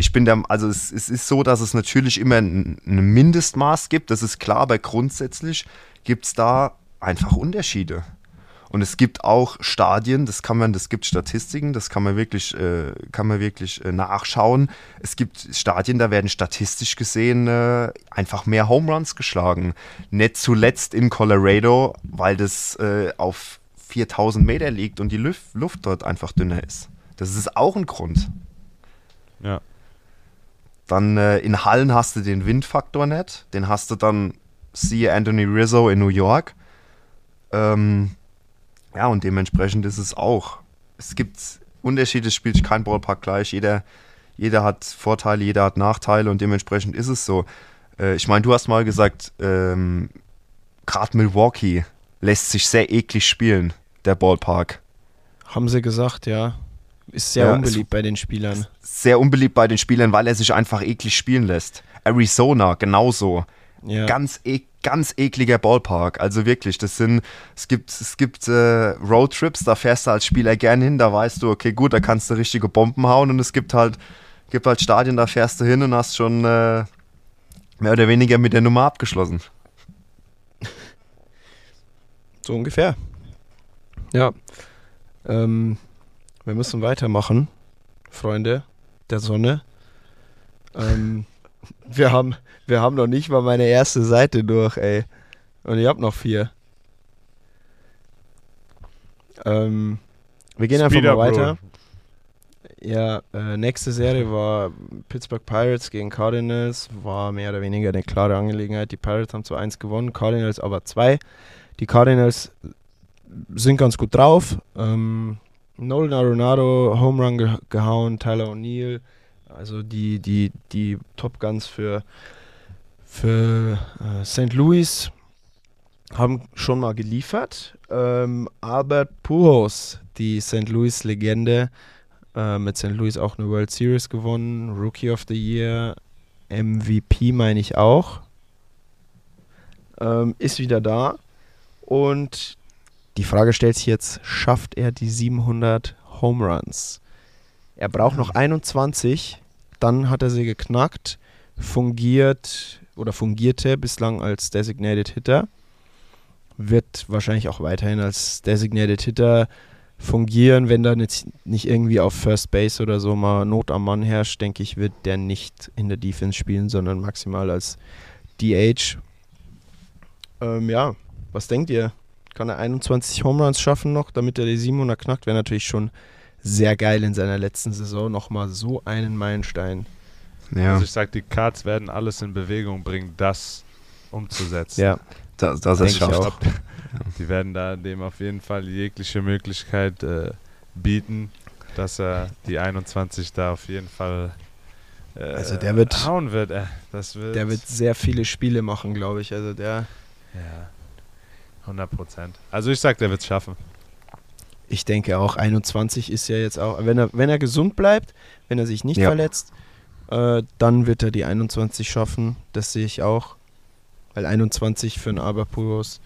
Ich bin der, also es, es ist so, dass es natürlich immer ein, ein Mindestmaß gibt, das ist klar, aber grundsätzlich gibt es da einfach Unterschiede. Und es gibt auch Stadien, das kann man, das gibt Statistiken, das kann man wirklich, äh, kann man wirklich äh, nachschauen. Es gibt Stadien, da werden statistisch gesehen äh, einfach mehr Home Runs geschlagen. Nicht zuletzt in Colorado, weil das äh, auf 4000 Meter liegt und die Luft, Luft dort einfach dünner ist. Das ist auch ein Grund. Ja. Dann äh, in Hallen hast du den Windfaktor nicht. Den hast du dann, siehe Anthony Rizzo in New York. Ähm, ja, und dementsprechend ist es auch. Es gibt Unterschiede, es spielt kein Ballpark gleich. Jeder, jeder hat Vorteile, jeder hat Nachteile und dementsprechend ist es so. Äh, ich meine, du hast mal gesagt, ähm, gerade Milwaukee lässt sich sehr eklig spielen, der Ballpark. Haben sie gesagt, ja. Ist sehr Ja, unbeliebt bei den Spielern. Sehr unbeliebt bei den Spielern, weil er sich einfach eklig spielen lässt. Arizona genauso. Ja. Ganz, e ganz ekliger Ballpark. Also wirklich, das sind, es gibt, es gibt äh, Roadtrips, da fährst du als Spieler gern hin, da weißt du, okay, gut, da kannst du richtige Bomben hauen und es gibt halt, gibt halt Stadien, da fährst du hin und hast schon äh, mehr oder weniger mit der Nummer abgeschlossen. *laughs* So ungefähr. Ja. Ähm, wir müssen weitermachen, Freunde der Sonne. Ähm, *laughs* wir, haben, wir haben noch nicht mal meine erste Seite durch, ey. Und ich habe noch vier. Ähm, wir gehen einfach Speeder, mal Bro. weiter. Ja, äh, nächste Serie war Pittsburgh Pirates gegen Cardinals. War mehr oder weniger eine klare Angelegenheit. Die Pirates haben zwar 1 gewonnen, Cardinals aber 2. Die Cardinals sind ganz gut drauf. Ähm, Nolan Arenado, Home Run ge gehauen, Tyler O'Neill. Also die, die, die Top Guns für, für äh, St. Louis haben schon mal geliefert. Ähm, Albert Pujols, die St. Louis Legende, äh, mit St. Louis auch eine World Series gewonnen, Rookie of the Year, MVP meine ich auch, ähm, ist wieder da. Und die Frage stellt sich jetzt, schafft er die 700 Home Runs? Er braucht noch 21, dann hat er sie geknackt, fungiert oder fungierte bislang als Designated Hitter, wird wahrscheinlich auch weiterhin als Designated Hitter fungieren. Wenn dann jetzt nicht irgendwie auf First Base oder so mal Not am Mann herrscht, denke ich, wird der nicht in der Defense spielen, sondern maximal als DH. Ähm, ja, was denkt ihr? Kann er 21 Home Runs schaffen noch, damit er die 700 knackt? Wäre natürlich schon sehr geil in seiner letzten Saison nochmal so einen Meilenstein. Ja, Also ich sag, die Cards werden alles in Bewegung bringen, das umzusetzen. Ja, das, das ist auch. Die werden da dem auf jeden Fall jegliche Möglichkeit äh, bieten, dass er die 21 da auf jeden Fall äh, Also der wird- hauen wird. Äh, das wird, Der wird sehr viele Spiele machen, glaube ich. Also der, ja, 100 Prozent. Also ich sag, der wird es schaffen. ich denke auch 21 ist ja jetzt auch, wenn er, wenn er gesund bleibt, wenn er sich nicht Ja. verletzt, äh, dann wird er die 21 schaffen. Das sehe ich auch. Weil 21 für einen Aberpuros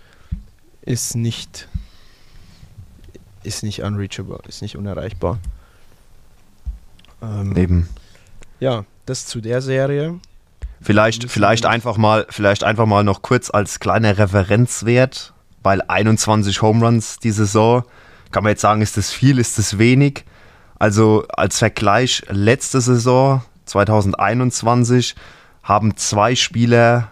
ist nicht ist nicht unreachable, ist nicht unerreichbar. Ähm, Eben. ja, das zu der Serie. Vielleicht, vielleicht einfach mal, vielleicht einfach mal noch kurz als kleiner Referenzwert, weil 21 Home Runs die Saison, kann man jetzt sagen, ist das viel, ist das wenig? Also als Vergleich, letzte Saison 2021 haben zwei Spieler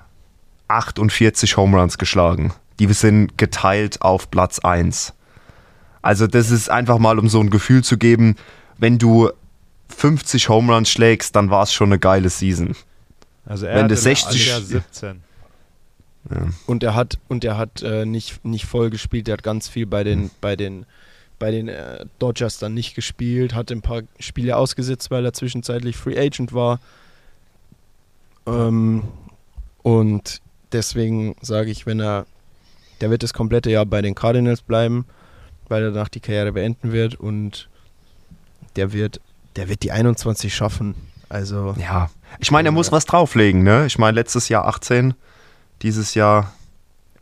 48 Home Runs geschlagen. Die sind geteilt auf Platz 1. Also das ist einfach mal, um so ein Gefühl zu geben, wenn du 50 Home Runs schlägst, dann war es schon eine geile Season. Also er wenn hatte 60 17. Ja. Und er hat, und er hat äh, nicht, nicht voll gespielt, er hat ganz viel bei den, mhm. bei den, bei den äh, Dodgers dann nicht gespielt, hat ein paar Spiele ausgesetzt, weil er zwischenzeitlich Free Agent war. Ähm, und deswegen sage ich, wenn er, der wird das komplette Jahr bei den Cardinals bleiben, weil er danach die Karriere beenden wird und der wird, der wird die 21 schaffen. Also. Ja. Ich meine, er muss was drauflegen, ne? Ich meine, letztes Jahr 18 dieses Jahr.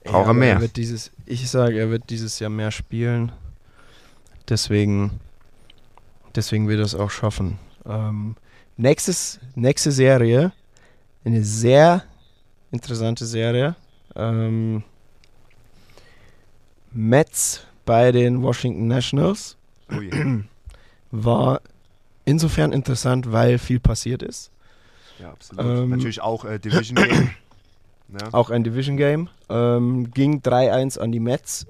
Braucht er aber mehr. wird dieses, ich sage, er wird dieses Jahr mehr spielen. Deswegen, deswegen wird er es auch schaffen. Ähm, nächstes, nächste Serie, eine sehr interessante Serie. Ähm, Mets bei den Washington Nationals *clears throat* war insofern interessant, weil viel passiert ist. Ja, absolut. Ähm, Natürlich auch äh, Division Ne? Auch ein Division Game. Ähm, ging 3-1 an die Mets.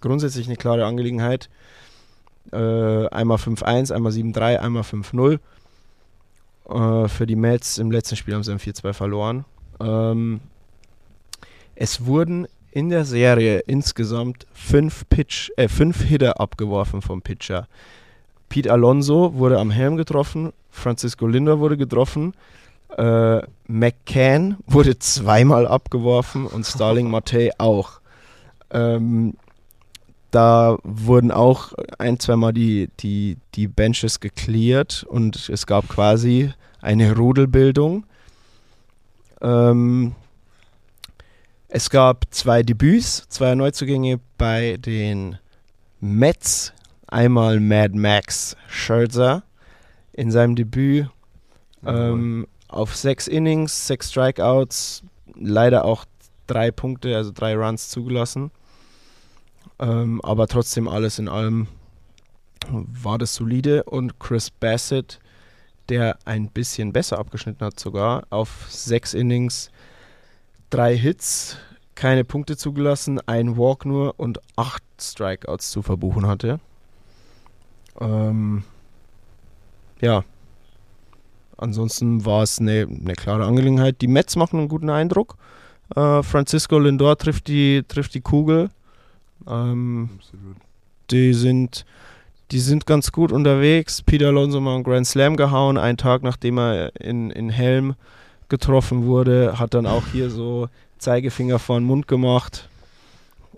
Grundsätzlich eine klare Angelegenheit. Äh, einmal 5-1, einmal 7-3, einmal 5-0. Äh, für die Mets im letzten Spiel haben sie dann 4-2 verloren. Ähm, es wurden in der Serie insgesamt fünf, Pitch, äh, fünf Hitter abgeworfen vom Pitcher. Pete Alonso wurde am Helm getroffen, Francisco Lindor wurde getroffen, äh, McCann wurde zweimal abgeworfen und Starling Mate auch. Ähm, da wurden auch ein, zweimal die, die, die Benches gecleared und es gab quasi eine Rudelbildung. Ähm, es gab zwei Debüts, zwei Neuzugänge bei den Mets. Einmal Mad Max Scherzer in seinem Debüt ähm, auf sechs Innings, sechs Strikeouts, leider auch drei Punkte, also drei Runs zugelassen. Ähm, aber trotzdem alles in allem war das solide und Chris Bassett, der ein bisschen besser abgeschnitten hat sogar, auf sechs Innings, drei Hits, keine Punkte zugelassen, ein Walk nur und acht Strikeouts zu verbuchen hatte. Ähm, ja, ansonsten war es eine, eine klare Angelegenheit. Die Mets machen einen guten Eindruck. Äh, Francisco Lindor trifft die, trifft die Kugel. Ähm, die sind, die sind ganz gut unterwegs. Peter Alonso mal einen Grand Slam gehauen, einen Tag nachdem er in, in Helm getroffen wurde, hat dann auch hier so Zeigefinger vor den Mund gemacht,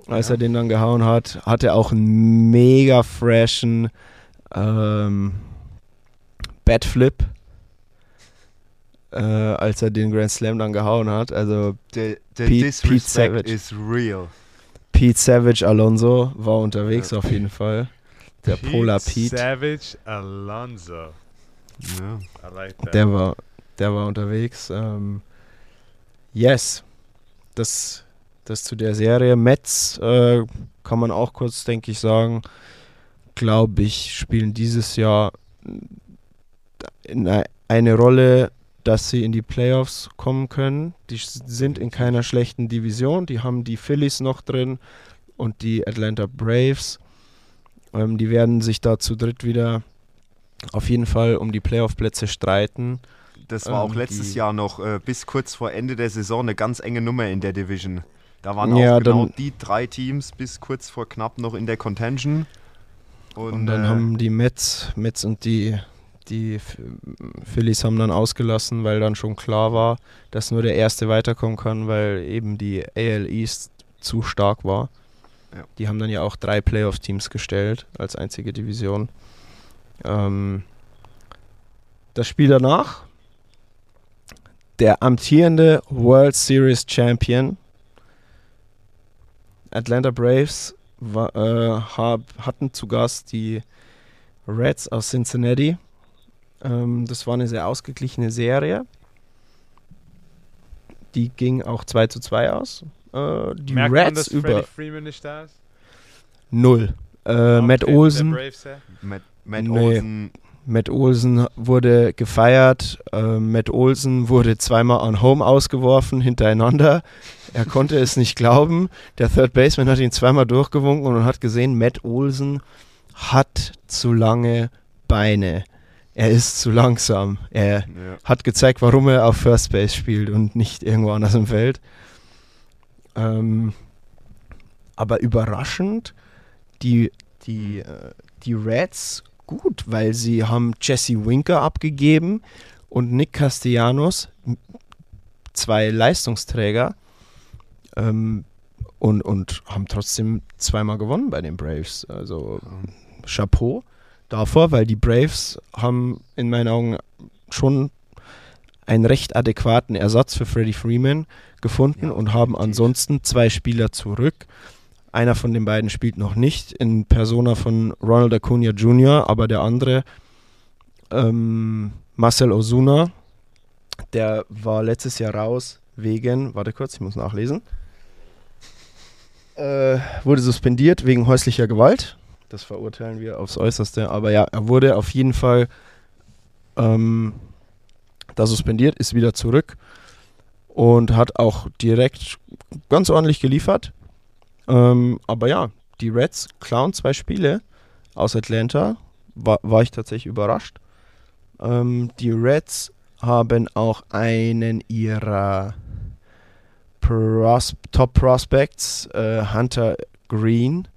als Ja. er den dann gehauen hat. Hatte auch einen mega freshen ähm, Batflip, äh, als er den Grand Slam dann gehauen hat. Also Der, der Pete- Pete Savage. is real. Pete Savage Alonso war unterwegs Ja. auf jeden Fall. Der Polar Pete. Savage Alonso. Ja. I like that. Der war, der war unterwegs. Ähm, yes. Das, das zu der Serie. Mets äh, kann man auch kurz, denke ich, sagen. glaube ich, spielen dieses Jahr in ei- eine Rolle, dass sie in die Playoffs kommen können. Die sind in keiner schlechten Division. Die haben die Phillies noch drin und die Atlanta Braves. Ähm, die werden sich da zu dritt wieder auf jeden Fall um die Playoff-Plätze streiten. Das war auch Ähm, letztes die- Jahr noch äh, bis kurz vor Ende der Saison eine ganz enge Nummer in der Division. Da waren Ja, auch genau die drei Teams bis kurz vor knapp noch in der Contention. Und, Und dann äh, haben die Mets, Mets und die, die Phillies haben dann ausgelassen, weil dann schon klar war, dass nur der Erste weiterkommen kann, weil eben die AL East zu stark war. Ja. Die haben dann ja auch drei Playoff-Teams gestellt als einzige Division. Ähm, das Spiel danach, der amtierende World Series Champion Atlanta Braves wa- äh, hab, hatten zu Gast die Reds aus Cincinnati. Ähm, das war eine sehr ausgeglichene Serie. Die ging auch 2 zu 2 aus. Äh, die Merkt man, Reds dass über Freddie Freeman nicht da ist? null. Äh, Matt Olsen. Matt, Matt Nee. Olsen, Matt Olsen wurde gefeiert. Äh, Matt Olsen wurde zweimal an Home ausgeworfen hintereinander. Er konnte es nicht glauben. Der Third Baseman hat ihn zweimal durchgewunken und hat gesehen, Matt Olsen hat zu lange Beine. Er ist zu langsam. Er ja. hat gezeigt, warum er auf First Base spielt und nicht irgendwo anders im Feld. Ähm, aber überraschend, die, die, äh, die Reds gut, weil sie haben Jesse Winker abgegeben und Nick Castellanos, zwei Leistungsträger, ähm, und, und haben trotzdem zweimal gewonnen bei den Braves. Also Chapeau davor, weil die Braves haben in meinen Augen schon einen recht adäquaten Ersatz für Freddie Freeman gefunden Ja, und haben ansonsten zwei Spieler zurück. Einer von den beiden spielt noch nicht in Persona von Ronald Acuna Jr., aber der andere, ähm, Marcel Ozuna, der war letztes Jahr raus wegen, warte kurz, ich muss nachlesen, äh, wurde suspendiert wegen häuslicher Gewalt. Das verurteilen wir aufs Äußerste. Aber ja, er wurde auf jeden Fall ähm, da suspendiert, ist wieder zurück und hat auch direkt ganz ordentlich geliefert. Ähm, aber ja, die Reds klauen zwei Spiele aus Atlanta. War, war ich tatsächlich überrascht. Ähm, die Reds haben auch einen ihrer Pros Top Prospects, äh, Hunter Green,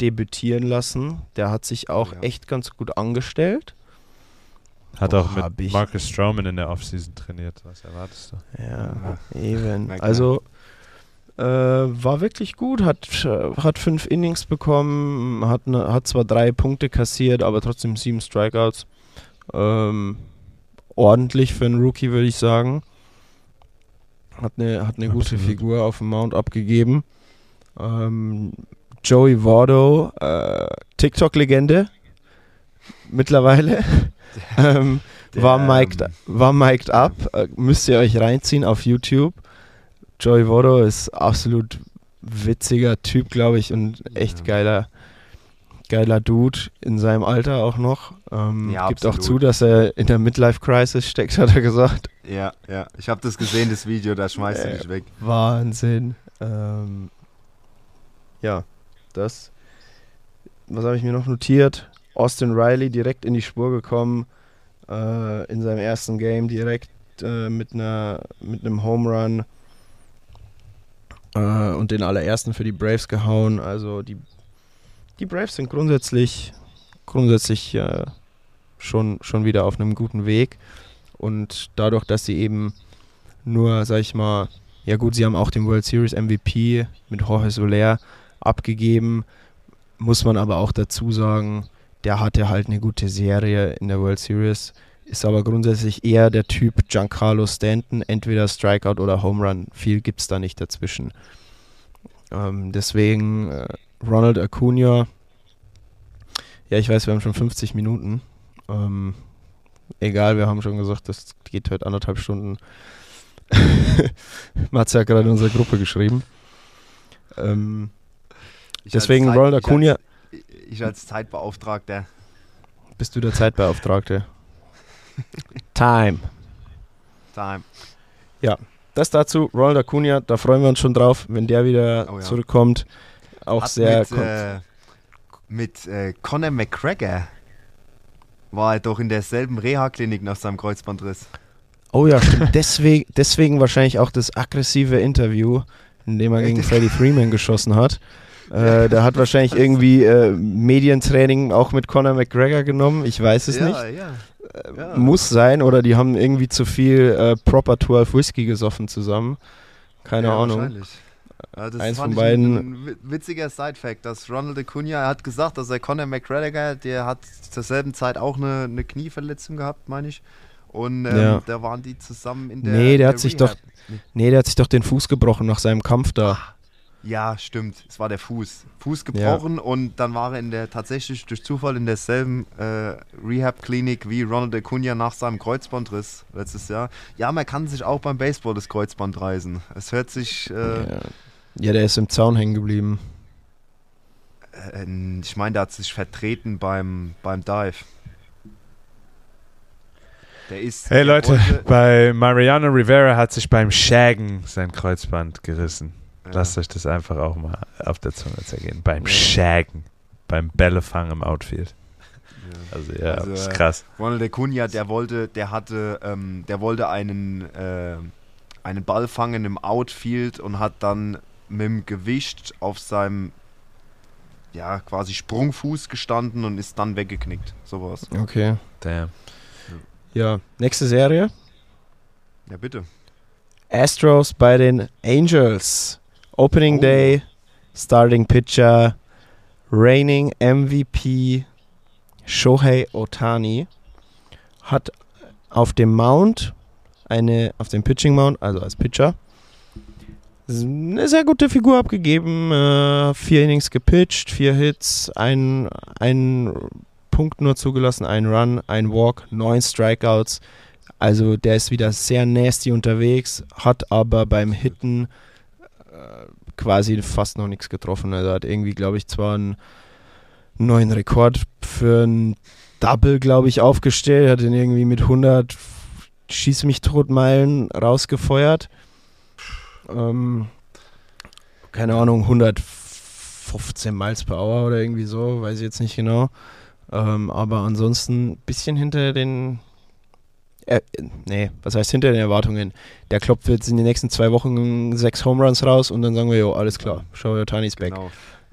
debütieren lassen. Der hat sich auch Ja. echt ganz gut angestellt. Hat Boah, auch mit ich- Marcus Stroman in der Offseason trainiert. Was erwartest du? Ja, eben. Na klar. Also äh, war wirklich gut, hat, hat fünf Innings bekommen, hat, ne, hat zwar drei Punkte kassiert, aber trotzdem sieben Strikeouts. Ähm, ordentlich für einen Rookie, würde ich sagen. Hat eine, hat eine gute. Figur auf dem Mount abgegeben. Ähm, Joey Votto, äh, TikTok-Legende mittlerweile. *laughs* ähm, war mic'd, ähm, war mic'd up. Äh, müsst ihr euch reinziehen auf YouTube. Joey Votto ist absolut witziger Typ, glaube ich, und echt Ja. geiler, geiler Dude in seinem Alter auch noch. Ähm, Ja, gibt auch absolut. zu, dass er in der Midlife-Crisis steckt, *laughs* hat er gesagt. Ja, ja. Ich habe das gesehen, das Video, da schmeißt du Äh, dich weg. Wahnsinn. Ähm, ja, das. Was habe ich mir noch notiert? Austin Riley direkt in die Spur gekommen. Äh, in seinem ersten Game direkt äh, mit, einer, mit einem Home Run. Äh, und den allerersten für die Braves gehauen. Also die, die Braves sind grundsätzlich, grundsätzlich äh, schon, schon wieder auf einem guten Weg. Und dadurch, dass sie eben nur, sag ich mal, ja gut, sie haben auch den World Series MVP mit Jorge Soler abgegeben. Muss man aber auch dazu sagen, der hatte halt eine gute Serie in der World Series. Ist aber grundsätzlich eher der Typ Giancarlo Stanton, entweder Strikeout oder Home Run. Viel gibt es da nicht dazwischen. Ähm, deswegen äh, Ronald Acuna. Ja, ich weiß, wir haben schon 50 Minuten. Ähm, egal, wir haben schon gesagt, das geht heute anderthalb Stunden. *laughs* Matze hat gerade in unsere Gruppe geschrieben. Ähm, Ich deswegen Zeit- Ronald ich als- Acuna. ich als Zeitbeauftragter. Bist du der Zeitbeauftragte? *laughs* Time. Time. Das dazu, Ronald Acuna, da freuen wir uns schon drauf, wenn der wieder Oh ja. zurückkommt. Auch Hat sehr mit, äh, mit äh, Conor McGregor war er doch in derselben Reha-Klinik nach seinem Kreuzbandriss. Oh ja, stimmt. *laughs* deswegen, deswegen wahrscheinlich auch das aggressive Interview, in dem er gegen Freddie Freeman geschossen hat. Äh, der hat wahrscheinlich irgendwie äh, Medientraining auch mit Conor McGregor genommen. Ich weiß es ja, nicht. Ja, ja. Muss sein oder die haben irgendwie zu viel äh, Proper 12 Whisky gesoffen zusammen. Keine Ahnung. Wahrscheinlich. Das Eins fand von beiden- Ein, ein wi- witziger Side-Fact, dass Ronald Acuna, hat gesagt, dass er Conor McGregor, der hat zur selben Zeit auch eine, eine Knieverletzung gehabt, meine ich. Und ähm, Ja. da waren die zusammen in der. Nee, der in hat sich doch-. Nee, der hat sich doch den Fuß gebrochen nach seinem Kampf da. Ja, stimmt. Es war der Fuß. Fuß gebrochen und dann war er in der tatsächlich durch Zufall in derselben äh, Rehab-Klinik wie Ronald Acuna nach seinem Kreuzbandriss letztes Jahr. Ja, man kann sich auch beim Baseball das Kreuzband reißen. Es hört sich. Äh, Ja. ja, der ist im Zaun hängen geblieben. äh, ich meine, der hat sich vertreten beim, beim Dive. Der ist. Hey der Leute, bei Mariano Rivera hat sich beim Shaggen sein Kreuzband gerissen. Ja. Lasst euch das einfach auch mal auf der Zunge zergehen. Beim Shaggen. Beim Bällefang im Outfield. Also ja, Also, ist äh, krass. Ronald Acuna, der wollte, der hatte, ähm, der wollte einen, äh, einen Ball fangen im Outfield und hat dann mit dem Gewicht auf seinem, ja, quasi Sprungfuß gestanden und ist dann weggeknickt. Sowas. Okay. Damn. Ja, nächste Serie. Ja, bitte. Astros bei den Angels. Opening Oh. Day, Starting Pitcher, Reigning MVP Shohei Otani hat auf dem Mount eine, auf dem Pitching Mount, also als Pitcher, eine sehr gute Figur abgegeben. Äh, vier Innings gepitcht, vier Hits, ein, ein Punkt nur zugelassen, ein Run, ein Walk, neun Strikeouts. Also der ist wieder sehr nasty unterwegs, hat aber beim Hitten quasi fast noch nichts getroffen. Also hat irgendwie, glaube ich, zwar einen neuen Rekord für ein Double, glaube ich, aufgestellt, hat ihn irgendwie mit 100 Schieß mich tot Meilen rausgefeuert. Ähm, keine Ahnung, 115 Miles per Hour oder irgendwie so, weiß ich jetzt nicht genau. Ähm, aber ansonsten ein bisschen hinter den äh, nee, was heißt hinter den Erwartungen? Der klopft jetzt in den nächsten zwei Wochen sechs Home Runs raus und dann sagen wir, jo, alles klar, Show your Tony's back. Genau.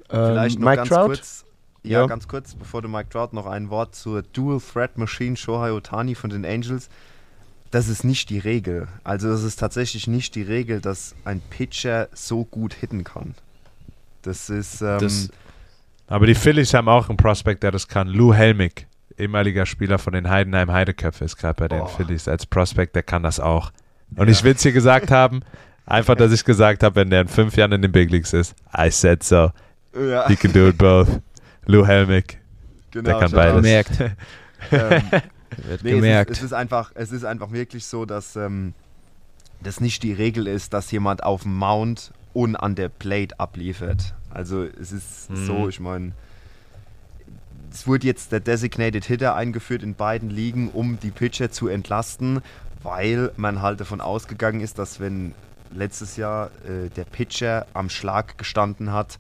Ähm, Vielleicht noch Mike ganz Trout? kurz. Ja, Ja. ganz kurz, bevor du Mike Trout noch ein Wort zur Dual Threat Machine Shohei Otani von den Angels. Das ist nicht die Regel. Also es ist tatsächlich nicht die Regel, dass ein Pitcher so gut hitten kann. Das ist ähm, Das- Aber die Phillies haben auch einen Prospect, der das kann. Lou Helmig, ehemaliger Spieler von den Heidenheim Heideköpfe, ist gerade bei den Oh. Phillies als Prospect, der kann das auch. Und Ja. ich will es hier gesagt haben, einfach, dass ich gesagt habe, wenn der in fünf Jahren in den Big Leagues ist. I said so. ja, He can do it both. Lou Helmig. genau, der kann beides. Gemerkt. *laughs* Ähm, *laughs* Wird Nee, gemerkt. Es, ist, es, ist einfach, es ist einfach wirklich so, dass ähm, das nicht die Regel ist, dass jemand auf dem Mount und an der Plate abliefert. Also es ist Mhm. so, ich meine, es wurde jetzt der Designated Hitter eingeführt in beiden Ligen, um die Pitcher zu entlasten, weil man halt davon ausgegangen ist, dass wenn letztes Jahr äh, der Pitcher am Schlag gestanden hat,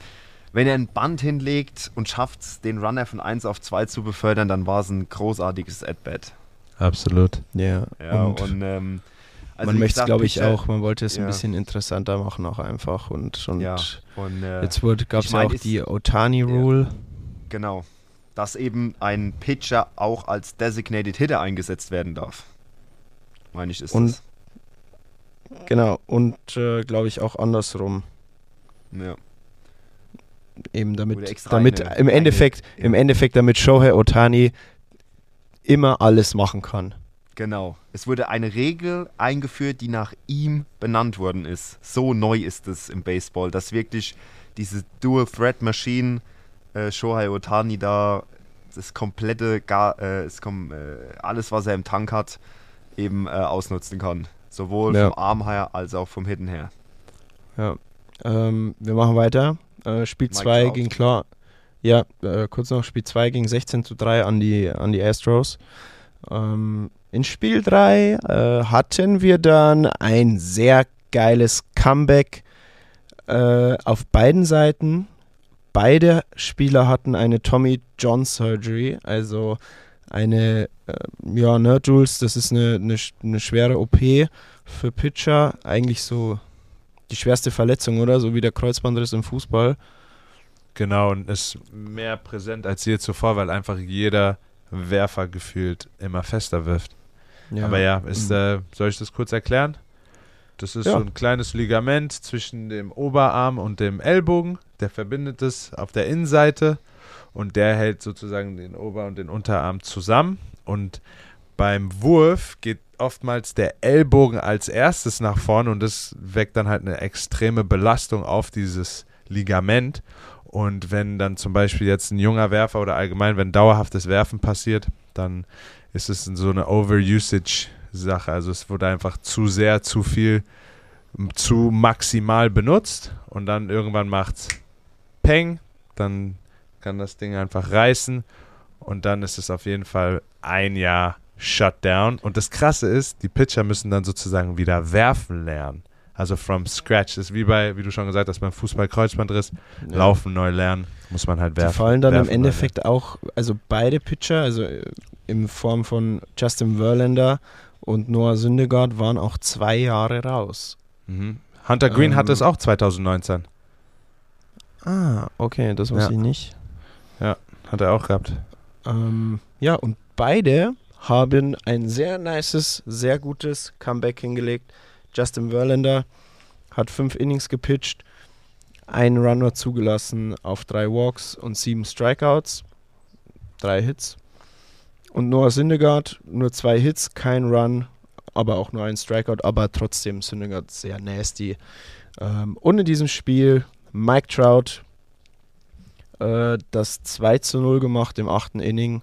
wenn er ein Band hinlegt und schafft es, den Runner von 1 auf 2 zu befördern, dann war es ein großartiges At-Bat. Absolut. ja, Ja, und, und, ähm, also man möchte es, glaube ich, auch, man wollte es ein Ja. bisschen interessanter machen auch einfach und, und Ja, und äh, jetzt gab es ich ja mein, auch die Otani-Rule. genau, dass eben ein Pitcher auch als Designated Hitter eingesetzt werden darf. Meine ich, ist Und- das. Genau, und äh, glaube ich auch andersrum. Ja. Eben damit, damit eine- im eine- Endeffekt, ja. im Endeffekt, damit Shohei Otani immer alles machen kann. Genau. Es wurde eine Regel eingeführt, die nach ihm benannt worden ist. So neu ist es im Baseball, dass wirklich diese Dual Threat Machine äh, Shohei Otani da das komplette, gar, äh, es kom äh, alles, was er im Tank hat, eben äh, ausnutzen kann. Sowohl Ja. vom Arm her als auch vom Hitten her. Ja. Ähm, wir machen weiter. Äh, Spiel Mike 2 Trout. ging klar. Ja, äh, kurz noch Spiel 2 ging 16 zu 3 an die, an die Astros. Ähm, in Spiel 3 äh, hatten wir dann ein sehr geiles Comeback auf beiden Seiten. Beide Spieler hatten eine Tommy John Surgery, also eine, äh, ja, ne, Jules, das ist eine, eine, eine schwere OP für Pitcher. Eigentlich so die schwerste Verletzung, oder? So wie der Kreuzbandriss im Fußball. Genau, und ist mehr präsent als je zuvor, weil einfach jeder Werfer gefühlt immer fester wirft. Ja. Aber ja, ist, äh, soll ich das kurz erklären? Das ist Ja. so ein kleines Ligament zwischen dem Oberarm und dem Ellbogen. Der verbindet es auf der Innenseite und der hält sozusagen den Ober- und den Unterarm zusammen. Und beim Wurf geht oftmals der Ellbogen als erstes nach vorne und das weckt dann halt eine extreme Belastung auf dieses Ligament. Und wenn dann zum Beispiel jetzt ein junger Werfer oder allgemein, wenn dauerhaftes Werfen passiert, dann ist es so eine Overusage-Sache. Also es wurde einfach zu sehr, zu viel, zu maximal benutzt und dann irgendwann macht's Peng, dann kann das Ding einfach reißen und dann ist es auf jeden Fall ein Jahr Shutdown. Und das Krasse ist, die Pitcher müssen dann sozusagen wieder werfen lernen. Also from scratch. Das ist wie bei, wie du schon gesagt hast, beim Fußball Kreuzbandriss. Ja. Laufen neu lernen, muss man halt Die werfen. fallen dann im werfen neu Endeffekt auch, also beide Pitcher, also äh, in Form von Justin Verlander und Noah Syndergaard waren auch zwei Jahre raus. Mhm. Hunter Green Ähm, hatte es auch 2019. Ah, okay, das wusste Ja. ich nicht. Hat er auch gehabt. Ähm, ja, und beide haben ein sehr nices, sehr gutes Comeback hingelegt. Justin Verlander hat fünf Innings gepitcht, einen Runner zugelassen auf drei Walks und sieben Strikeouts, drei Hits. Und Noah Syndergaard nur zwei Hits, kein Run, aber auch nur ein Strikeout, aber trotzdem Syndergaard sehr nasty. Ähm, und in diesem Spiel Mike Trout äh, das 2 zu 0 gemacht im achten Inning.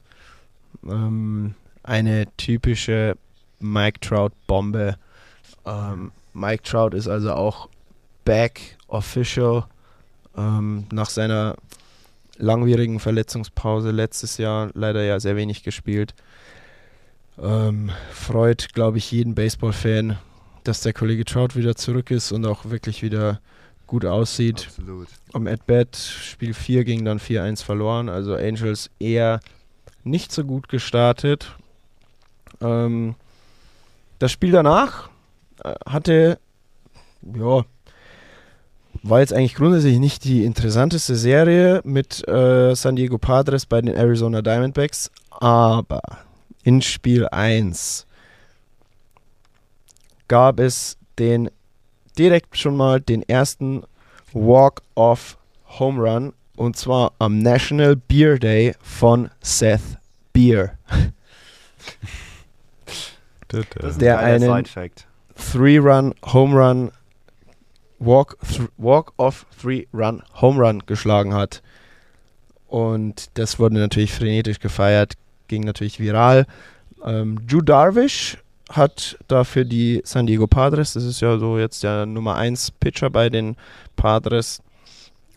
Ähm, eine typische Mike Trout-Bombe. Ähm, Mike Trout ist also auch back official ähm, nach seiner langwierigen Verletzungspause letztes Jahr leider ja sehr wenig gespielt. Ähm, freut, glaube ich, jeden Baseball-Fan, dass der Kollege Trout wieder zurück ist und auch wirklich wieder gut aussieht. Absolut. Am At-Bat Spiel 4 ging dann 4-1 verloren, also Angels eher nicht so gut gestartet. Ähm, das Spiel danach äh, hatte, ja, war jetzt eigentlich grundsätzlich nicht die interessanteste Serie mit äh, San Diego Padres bei den Arizona Diamondbacks, aber in Spiel 1 gab es den direkt schon mal den ersten Walk-Off Home Run und zwar am National Beer Day von Seth Beer. Das *laughs* ist Der einen-. Three-Run Home Run Walk, th Walk-Off Three-Run Home Run geschlagen hat. Und das wurde natürlich frenetisch gefeiert, ging natürlich viral. Ähm, Drew Darvish hat dafür die San Diego Padres, das ist ja so jetzt der Nummer 1 Pitcher bei den Padres,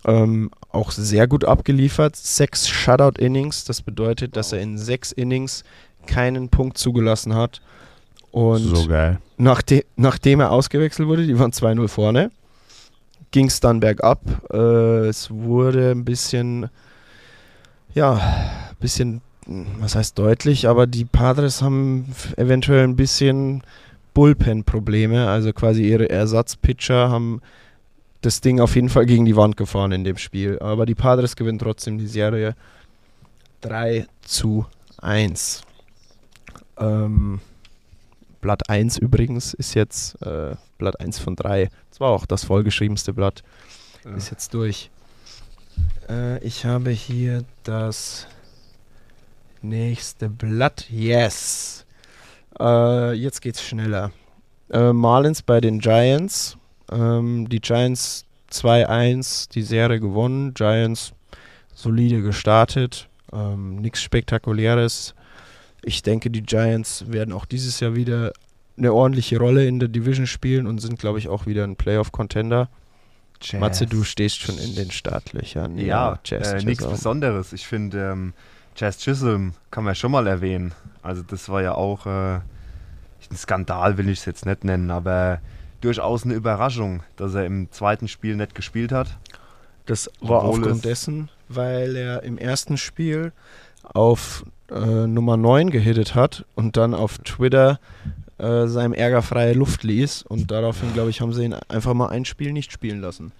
ähm, auch sehr gut abgeliefert. Sechs Shutout-Innings, das bedeutet, dass er in sechs Innings keinen Punkt zugelassen hat. Und so geil. Nachde nachdem er ausgewechselt wurde, die waren 2-0 vorne, ging es dann bergab. Äh, es wurde ein bisschen, ja, ein bisschen, was heißt deutlich, aber die Padres haben eventuell ein bisschen Bullpen-Probleme. Also quasi ihre Ersatzpitcher haben das Ding auf jeden Fall gegen die Wand gefahren in dem Spiel. Aber die Padres gewinnen trotzdem die Serie 3 zu 1. Ähm, Blatt 1 übrigens ist jetzt äh, Blatt 1 von 3. Das war auch das vollgeschriebenste Blatt. Ist jetzt durch. Äh, ich habe hier das nächste Blatt. Yes. Äh, jetzt geht's schneller. Äh, Marlins bei den Giants. Ähm, die Giants 2-1 die Serie gewonnen. Giants solide gestartet. Ähm, Nichts Spektakuläres. Ich denke, die Giants werden auch dieses Jahr wieder eine ordentliche Rolle in der Division spielen und sind, glaube ich, auch wieder ein Playoff-Contender. Matze, du stehst schon in den Startlöchern. Ja, Jazz äh, nichts. Besonderes. Ich finde, ähm, Jazz Chisholm kann man schon mal erwähnen. Also das war ja auch äh, ein Skandal, will ich es jetzt nicht nennen, aber durchaus eine Überraschung, dass er im zweiten Spiel nicht gespielt hat. Das war aufgrund es- dessen, weil er im ersten Spiel auf äh, Nummer 9 gehittet hat und dann auf Twitter äh, seinem Ärger freie Luft ließ. Und daraufhin, glaube ich, haben sie ihn einfach mal ein Spiel nicht spielen lassen.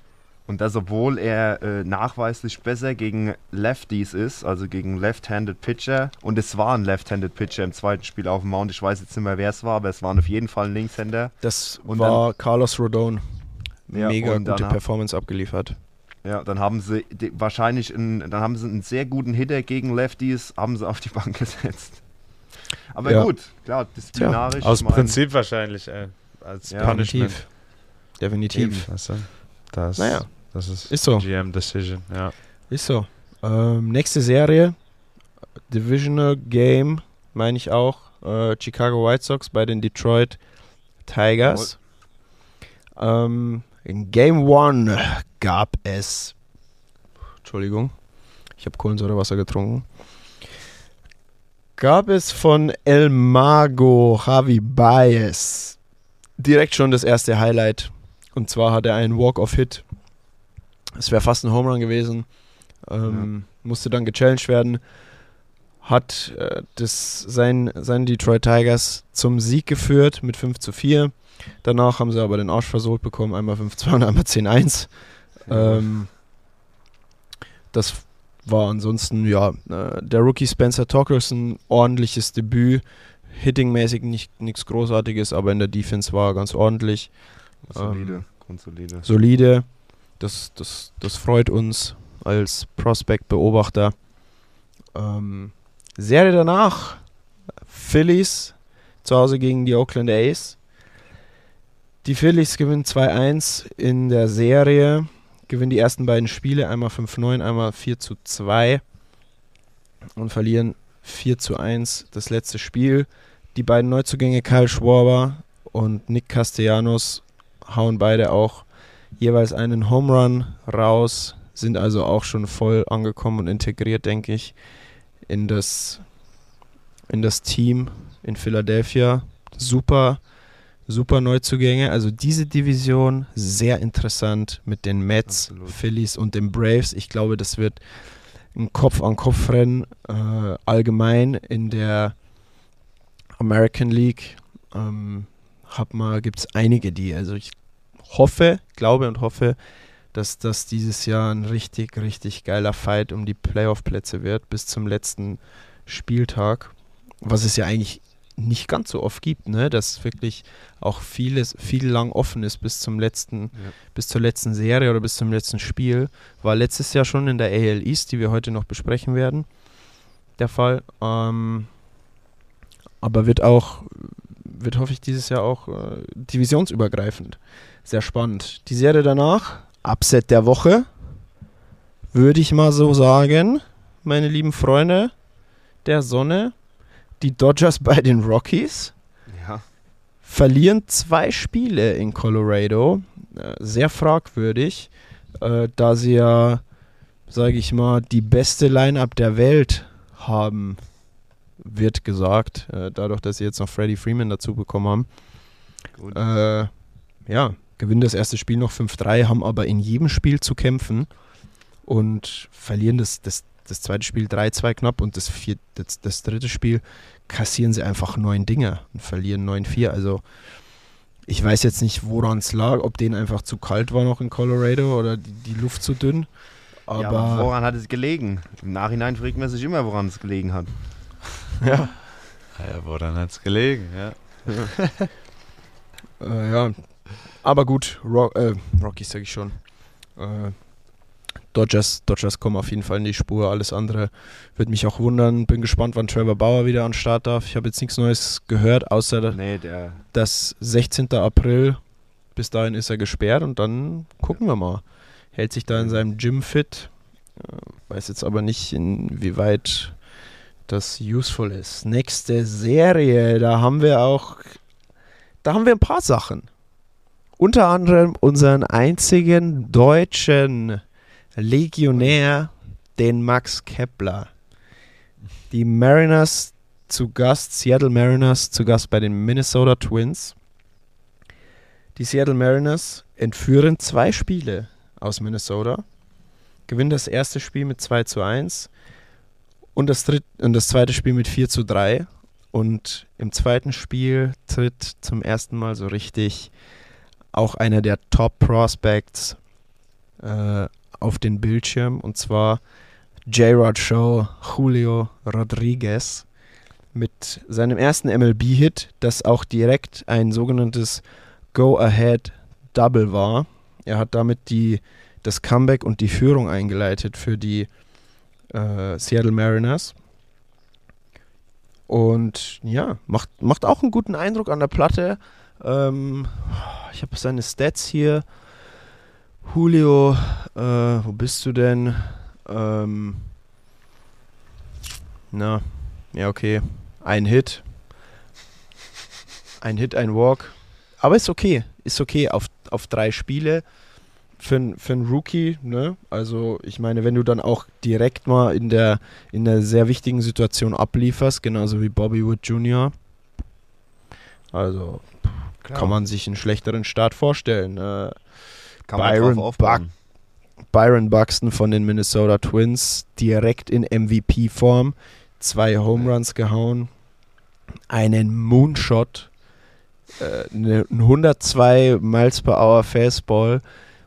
Und das, obwohl er äh, nachweislich besser gegen Lefties ist, also gegen Left-Handed Pitcher. Und es war ein Left-Handed Pitcher im zweiten Spiel auf dem Mount. Ich weiß jetzt nicht mehr, wer es war, aber es waren auf jeden Fall ein Linkshänder. Das Und war Carlos Rodon. Ja, Mega dann gute Performance abgeliefert. Ja, dann haben sie die, wahrscheinlich einen, dann haben sie einen sehr guten Hitter gegen Lefties, haben sie auf die Bank *laughs* gesetzt. Aber Ja. gut, klar, disziplinarisch. Aus ich mein, Prinzip wahrscheinlich, ey. Als Ja, Punishment. Definitiv. Definitiv. Eben. Weißt du? Das, Naja. das ist, Ist so. GM Decision, ja. Ist so. Ähm, nächste Serie, Divisional Game, meine ich auch. Äh, Chicago White Sox bei den Detroit Tigers. Ähm, in Game 1 gab es. Entschuldigung, ich habe Kohlensäurewasser getrunken. Gab es von El Mago Javi Baez direkt schon das erste Highlight. Und zwar hat er einen Walk-off-Hit. Es wäre fast ein Home Run gewesen. Ähm, Musste dann gechallenged werden. Hat äh, das, sein, seine Detroit Tigers zum Sieg geführt mit 5 zu 4. Danach haben sie aber den Arsch versohlt bekommen. Einmal 5-2 und einmal 10-1. Ähm, das war ansonsten, ja, äh, der Rookie Spencer Torkelson, ordentliches Debüt. Hittingmäßig nicht nichts Großartiges, aber in der Defense war er ganz ordentlich. Solide, ähm, grundsolide. Solide. Das, das, das freut uns als Prospect-Beobachter. Ähm, Serie danach: Phillies zu Hause gegen die Oakland A's. Die Phillies gewinnen 2-1 in der Serie, gewinnen die ersten beiden Spiele, einmal 5-9, einmal 4 zu 2 und verlieren 4 zu 1 das letzte Spiel. Die beiden Neuzugänge Kyle Schwarber und Nick Castellanos hauen beide auch jeweils einen Home Run raus, sind also auch schon voll angekommen und integriert, denke ich, in das, in das Team in Philadelphia. Super, super Neuzugänge. Also diese Division sehr interessant mit den Mets, Absolut. Phillies und den Braves. Ich glaube, das wird ein Kopf-an-Kopf-Rennen äh, allgemein in der American League. Ähm, hab mal, gibt es einige, die, also ich hoffe, glaube und hoffe, dass das dieses Jahr ein richtig, richtig geiler Fight um die Playoff-Plätze wird, bis zum letzten Spieltag. Was es ja eigentlich nicht ganz so oft gibt, ne? Dass wirklich auch vieles, viel lang offen ist bis zum letzten, Ja. bis zur letzten Serie oder bis zum letzten Spiel. War letztes Jahr schon in der AL East, die wir heute noch besprechen werden, der Fall. Ähm, aber wird auch, wird hoffe ich dieses Jahr auch äh, divisionsübergreifend. Sehr spannend. Die Serie danach, Upset der Woche, würde ich mal so sagen, meine lieben Freunde der Sonne, die Dodgers bei den Rockies verlieren zwei Spiele in Colorado. Äh, sehr fragwürdig, äh, da sie ja, sage ich mal, die beste Line-up der Welt haben, wird gesagt. Äh, dadurch, dass sie jetzt noch Freddie Freeman dazu bekommen haben. gut. Äh, ja, gewinnen das erste Spiel noch 5-3, haben aber in jedem Spiel zu kämpfen und verlieren das, das, das zweite Spiel 3-2 knapp und das, vier, das, das dritte Spiel kassieren sie einfach neun Dinger und verlieren 9-4. Also ich weiß jetzt nicht, woran es lag, ob denen einfach zu kalt war noch in Colorado oder die, die Luft zu dünn. Aber ja, aber woran hat es gelegen? Im Nachhinein fragt man sich immer, woran es gelegen hat. *laughs* ja, Ja, woran hat es gelegen, ja. *laughs* Äh, ja, aber gut, Rock, äh, Rockies sage ich schon. Äh, Dodgers, Dodgers kommen auf jeden Fall in die Spur. Alles andere wird mich auch wundern. Bin gespannt, wann Trevor Bauer wieder an den Start darf. Ich habe jetzt nichts Neues gehört, außer Nee, dass 16. April, bis dahin ist er gesperrt und dann gucken wir mal. Hält sich da in seinem Gym fit. Äh, weiß jetzt aber nicht, inwieweit das useful ist. Nächste Serie, da haben wir auch, da haben wir ein paar Sachen. unter anderem unseren einzigen deutschen Legionär, den Max Kepler. Die Mariners zu Gast, Seattle Mariners zu Gast bei den Minnesota Twins. Die Seattle Mariners entführen zwei Spiele aus Minnesota, gewinnen das erste Spiel mit 2 zu 1 und das, dritt, und das zweite Spiel mit 4 zu 3. Und im zweiten Spiel tritt zum ersten Mal so richtig auch einer der Top Prospects äh, auf den Bildschirm und zwar J-Rod Show Julio Rodriguez mit seinem ersten MLB-Hit, das auch direkt ein sogenanntes Go-Ahead Double war. Er hat damit die, das Comeback und die Führung eingeleitet für die äh, Seattle Mariners. Und ja, macht, macht auch einen guten Eindruck an der Platte. Ähm, ich habe seine Stats hier. Julio, äh, wo bist du denn? Ähm, na, ja, okay. Ein Hit. Ein Hit, ein Walk. Aber ist okay. Ist okay auf, auf drei Spiele für, für einen Rookie, ne? Also ich meine, wenn du dann auch direkt mal in der, in der sehr wichtigen Situation ablieferst, genauso wie Bobby Wood Jr., also Klar. kann man sich einen schlechteren Start vorstellen. Äh, kann Byron, Buck, Byron Buxton von den Minnesota Twins direkt in MVP-Form, zwei Home Runs gehauen, einen Moonshot, äh, eine 102 Miles per Hour Fastball.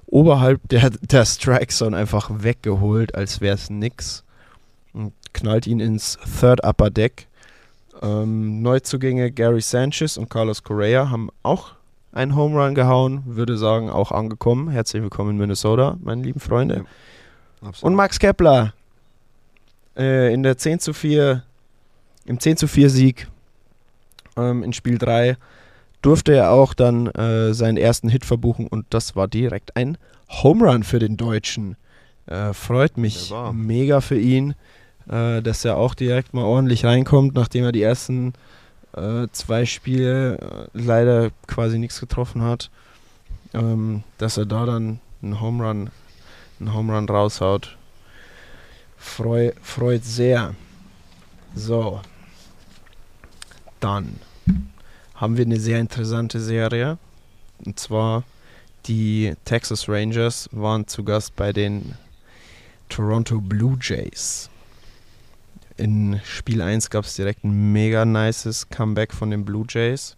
Oberhalb der, der Strike Zone einfach weggeholt, als wäre es nix. Und knallt ihn ins Third Upper Deck. Ähm, Neuzugänge Gary Sanchez und Carlos Correa haben auch einen Home Run gehauen, würde sagen, auch angekommen. Herzlich willkommen in Minnesota, meine lieben Freunde. Ja, und Max Kepler äh, in der 10 zu 4, im 10 zu 4 Sieg ähm, in Spiel 3 durfte er auch dann äh, seinen ersten Hit verbuchen und das war direkt ein Home Run für den Deutschen. Äh, freut mich mega für ihn, äh, dass er auch direkt mal ordentlich reinkommt, nachdem er die ersten äh, zwei Spiele äh, leider quasi nichts getroffen hat. Ähm, dass er da dann einen Home Run, einen Home Run raushaut. Freu, freut sehr. So. Dann haben wir eine sehr interessante Serie. Und zwar die Texas Rangers waren zu Gast bei den Toronto Blue Jays. In Spiel 1 gab es direkt ein mega nices Comeback von den Blue Jays.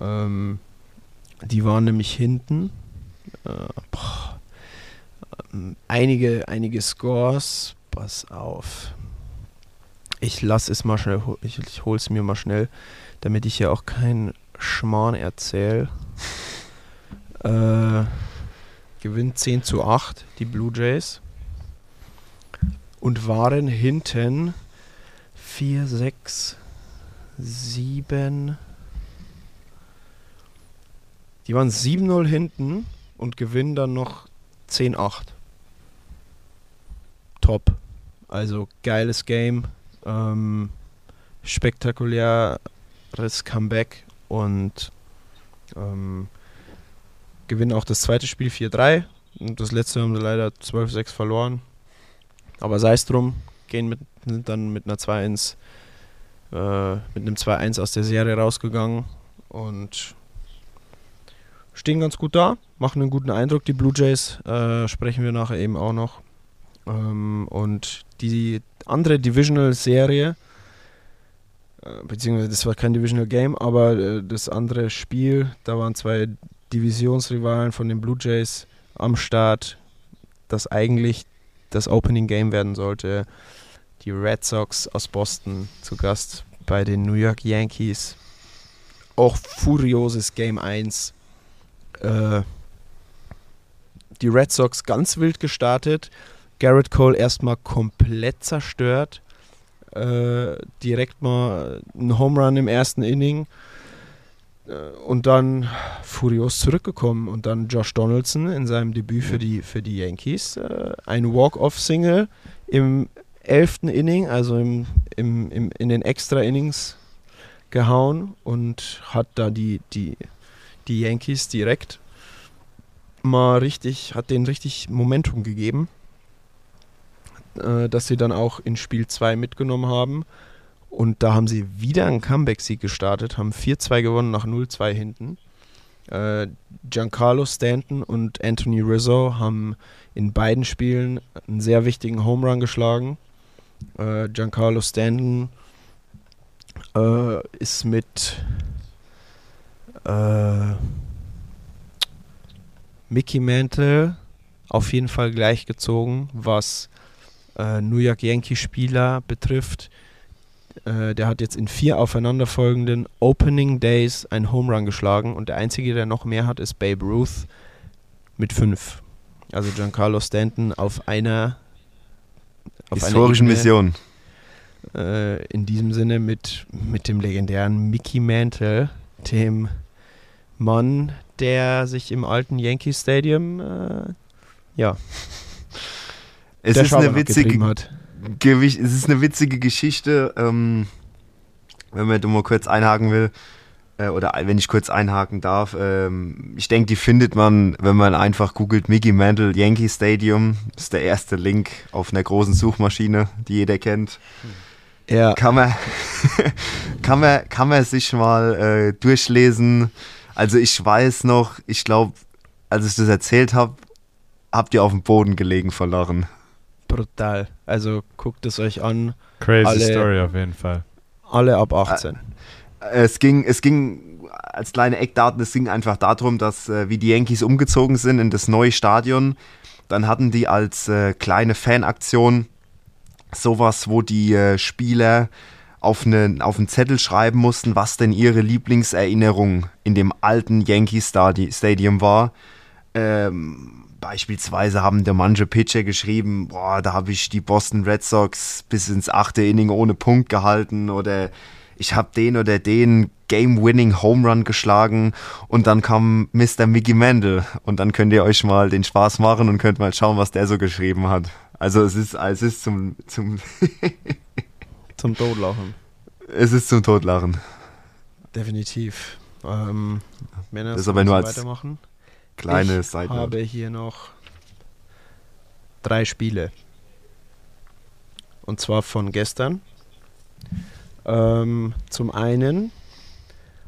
Ähm, die waren nämlich hinten. Äh, ähm, einige, einige Scores. Pass auf. Ich lasse es mal schnell, ich, ich es mir mal schnell damit ich ja auch keinen Schmarrn erzähle. Äh, gewinnt 10 zu 8 die Blue Jays und waren hinten 4, 6, 7. Die waren 7-0 hinten und gewinnen dann noch 10-8. Top. Also geiles Game. Ähm, spektakulär weiteres Comeback und ähm, gewinnen auch das zweite Spiel 4-3. Und das letzte haben sie leider 12-6 verloren. Aber sei es drum, gehen mit, sind dann mit einer 2-1, äh, mit einem 2-1 aus der Serie rausgegangen und stehen ganz gut da, machen einen guten Eindruck. Die Blue Jays äh, sprechen wir nachher eben auch noch. Ähm, und die andere Divisional-Serie äh, beziehungsweise das war kein Divisional Game, aber äh, das andere Spiel, da waren zwei Divisionsrivalen von den Blue Jays am Start, das eigentlich das Opening Game werden sollte. Die Red Sox aus Boston zu Gast bei den New York Yankees. Auch furioses Game 1. Äh, die Red Sox ganz wild gestartet. Garrett Cole erstmal komplett zerstört äh, direkt mal einen Home Run im ersten Inning und dann furios zurückgekommen und dann Josh Donaldson in seinem Debüt für die, für die Yankees äh, ein Walk-Off-Single im elften Inning, also im, im, im, in den Extra-Innings gehauen und hat da die, die, die Yankees direkt mal richtig, hat denen richtig Momentum gegeben, äh, dass sie dann auch in Spiel 2 mitgenommen haben. Und da haben sie wieder einen Comeback-Sieg gestartet, haben 4-2 gewonnen nach 0-2 hinten. Äh, Giancarlo Stanton und Anthony Rizzo haben in beiden Spielen einen sehr wichtigen Home Run geschlagen. Äh, Giancarlo Stanton äh, ist mit äh, Mickey Mantle auf jeden Fall gleichgezogen, was äh, New York Yankee Spieler betrifft. Äh, der hat jetzt in vier aufeinanderfolgenden Opening Days einen Home Run geschlagen und der einzige, der noch mehr hat, ist Babe Ruth mit fünf. Also Giancarlo Stanton auf einer auf einer Historischen Ebene, Mission. äh, in diesem Sinne mit, mit dem legendären Mickey Mantle, dem Mann, der sich im alten Yankee Stadium äh, ja, Es der ist, eine witzige, hat. Es ist eine witzige Geschichte, ähm, wenn man da mal kurz einhaken will, äh, oder wenn ich kurz einhaken darf. Ähm, ich denke, die findet man, wenn man einfach googelt Mickey Mantle Yankee Stadium. Das ist der erste Link auf einer großen Suchmaschine, die jeder kennt. Ja, Kann man, *laughs* kann man, kann man sich mal äh, durchlesen. Also ich weiß noch, ich glaube, als ich das erzählt habe, habt ihr auf dem Boden gelegen vor Lachen. Brutal. Also guckt es euch an. Crazy Alle- Story auf jeden Fall. Alle ab 18. Es ging, es ging als kleine Eckdaten, es ging einfach darum, dass äh, wie die Yankees umgezogen sind in das neue Stadion, dann hatten die als äh, kleine Fanaktion sowas, wo die äh, Spieler auf, eine, auf einen Zettel schreiben mussten, was denn ihre Lieblingserinnerung in dem alten Yankee Stadi Stadium war. Ähm, beispielsweise haben der manche Pitcher geschrieben, boah, da habe ich die Boston Red Sox bis ins achte Inning ohne Punkt gehalten oder ich habe den oder den Game-Winning Home Run geschlagen und dann kam Mr. Mickey Mantle und dann könnt ihr euch mal den Spaß machen und könnt mal schauen, was der so geschrieben hat. Also es ist, es ist zum, zum, *laughs* Zum Todlachen. es ist zum Totlachen. Definitiv. Ähm, Männer, Das aber nur als weitermachen? Kleine ich Side habe hier noch drei Spiele. Und zwar von gestern. Ähm, zum einen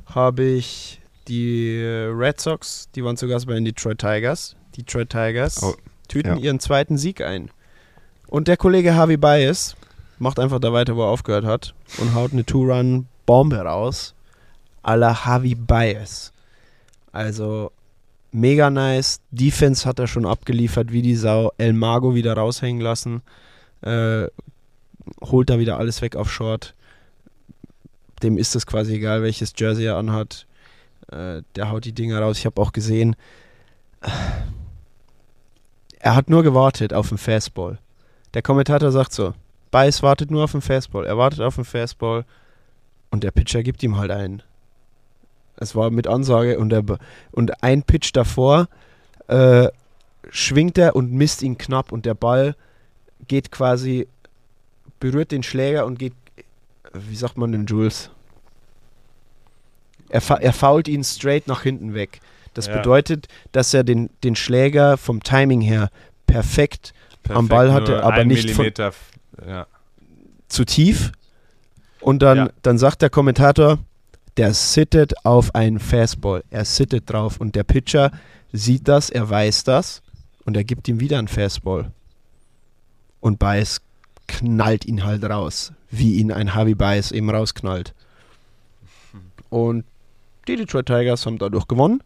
habe ich die Red Sox, die waren zu Gast bei den Detroit Tigers. Detroit Tigers Oh, tüten ja. ihren zweiten Sieg ein. Und der Kollege Harvey Bias macht einfach da weiter, wo er aufgehört hat und haut eine Two-Run-Bombe raus. A la Harvey Bias. Also mega nice. Defense hat er schon abgeliefert, wie die Sau. El Mago wieder raushängen lassen. Äh, holt da wieder alles weg auf Short. Dem ist es quasi egal, welches Jersey er anhat. Äh, der haut die Dinger raus. Ich habe auch gesehen, er hat nur gewartet auf den Fastball. Der Kommentator sagt so, Bias wartet nur auf den Fastball. Er wartet auf den Fastball und der Pitcher gibt ihm halt einen. Es war mit Ansage und, Be- und ein Pitch davor äh, schwingt er und misst ihn knapp und der Ball geht quasi, berührt den Schläger und geht, wie sagt man denn, Jules? Er, fa er fault ihn straight nach hinten weg. Das Ja. bedeutet, dass er den, den Schläger vom Timing her perfekt Am Perfekt, Ball hatte, aber nicht von- ja. zu tief. Und dann, Ja. dann sagt der Kommentator, der sittet auf einen Fastball. Er sittet drauf. Und der Pitcher sieht das, er weiß das. Und er gibt ihm wieder einen Fastball. Und Bias knallt ihn halt raus. Wie ihn ein Harvey Bias eben rausknallt. Und die Detroit Tigers haben dadurch gewonnen.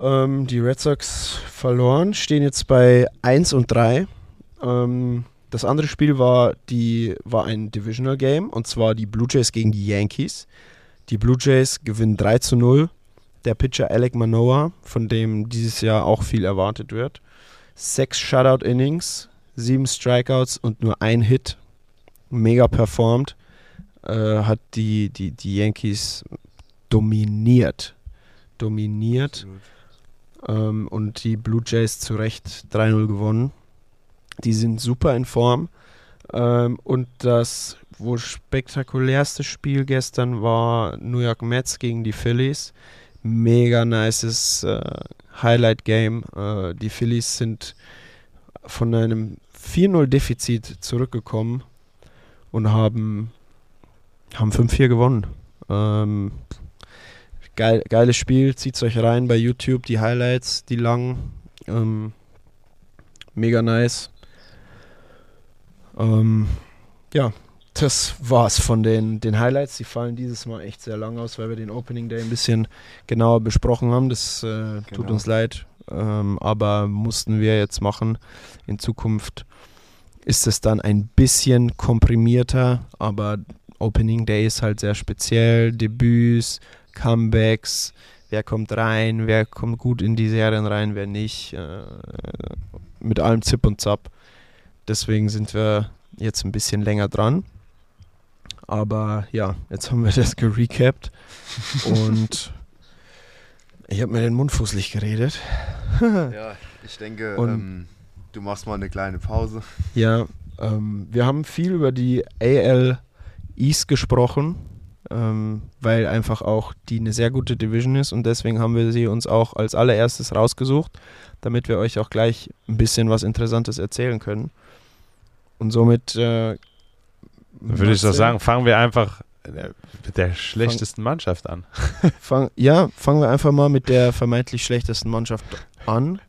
Ähm, die Red Sox verloren, stehen jetzt bei 1 und 3. Ähm, das andere Spiel war, die, war ein Divisional Game und zwar die Blue Jays gegen die Yankees. Die Blue Jays gewinnen 3 zu 0. Der Pitcher Alec Manoa, von dem dieses Jahr auch viel erwartet wird. Sechs Shutout-Innings, sieben Strikeouts und nur ein Hit. Mega performt. Äh, hat die, die, die Yankees dominiert. Dominiert. Ähm, und die Blue Jays zu Recht 3-0 gewonnen. Die sind super in Form. Ähm, und das wohl spektakulärste Spiel gestern war New York Mets gegen die Phillies. mega nices äh, Highlight-Game. Äh, die Phillies sind von einem 4-0-Defizit zurückgekommen und haben, haben 5-4 gewonnen. Ähm, geil, geiles Spiel, zieht euch rein bei YouTube, die Highlights, die langen. Ähm, mega nice. Ähm, ja, das war's von den, den Highlights. Die fallen dieses Mal echt sehr lang aus, weil wir den Opening Day ein bisschen genauer besprochen haben. Das äh, tut Genau. uns leid, ähm, aber mussten wir jetzt machen. In Zukunft ist es dann ein bisschen komprimierter, aber Opening Day ist halt sehr speziell. Debüts, Comebacks, wer kommt rein, wer kommt gut in die Serien rein, wer nicht. Äh, mit allem Zip und Zap. Deswegen sind wir jetzt ein bisschen länger dran. Aber ja, jetzt haben wir *laughs* das gerecapt und ich habe mir den Mund fußlich geredet. *laughs* Ja, ich denke, ähm, du machst mal eine kleine Pause. Ja, ähm, wir haben viel über die AL East gesprochen, ähm, weil einfach auch die eine sehr gute Division ist und deswegen haben wir sie uns auch als allererstes rausgesucht, damit wir euch auch gleich ein bisschen was Interessantes erzählen können. Und somit äh, Würde ich doch sagen, fangen wir einfach äh, mit der schlechtesten Mannschaft an. *laughs* Fang, ja, fangen wir einfach mal mit der vermeintlich schlechtesten Mannschaft an.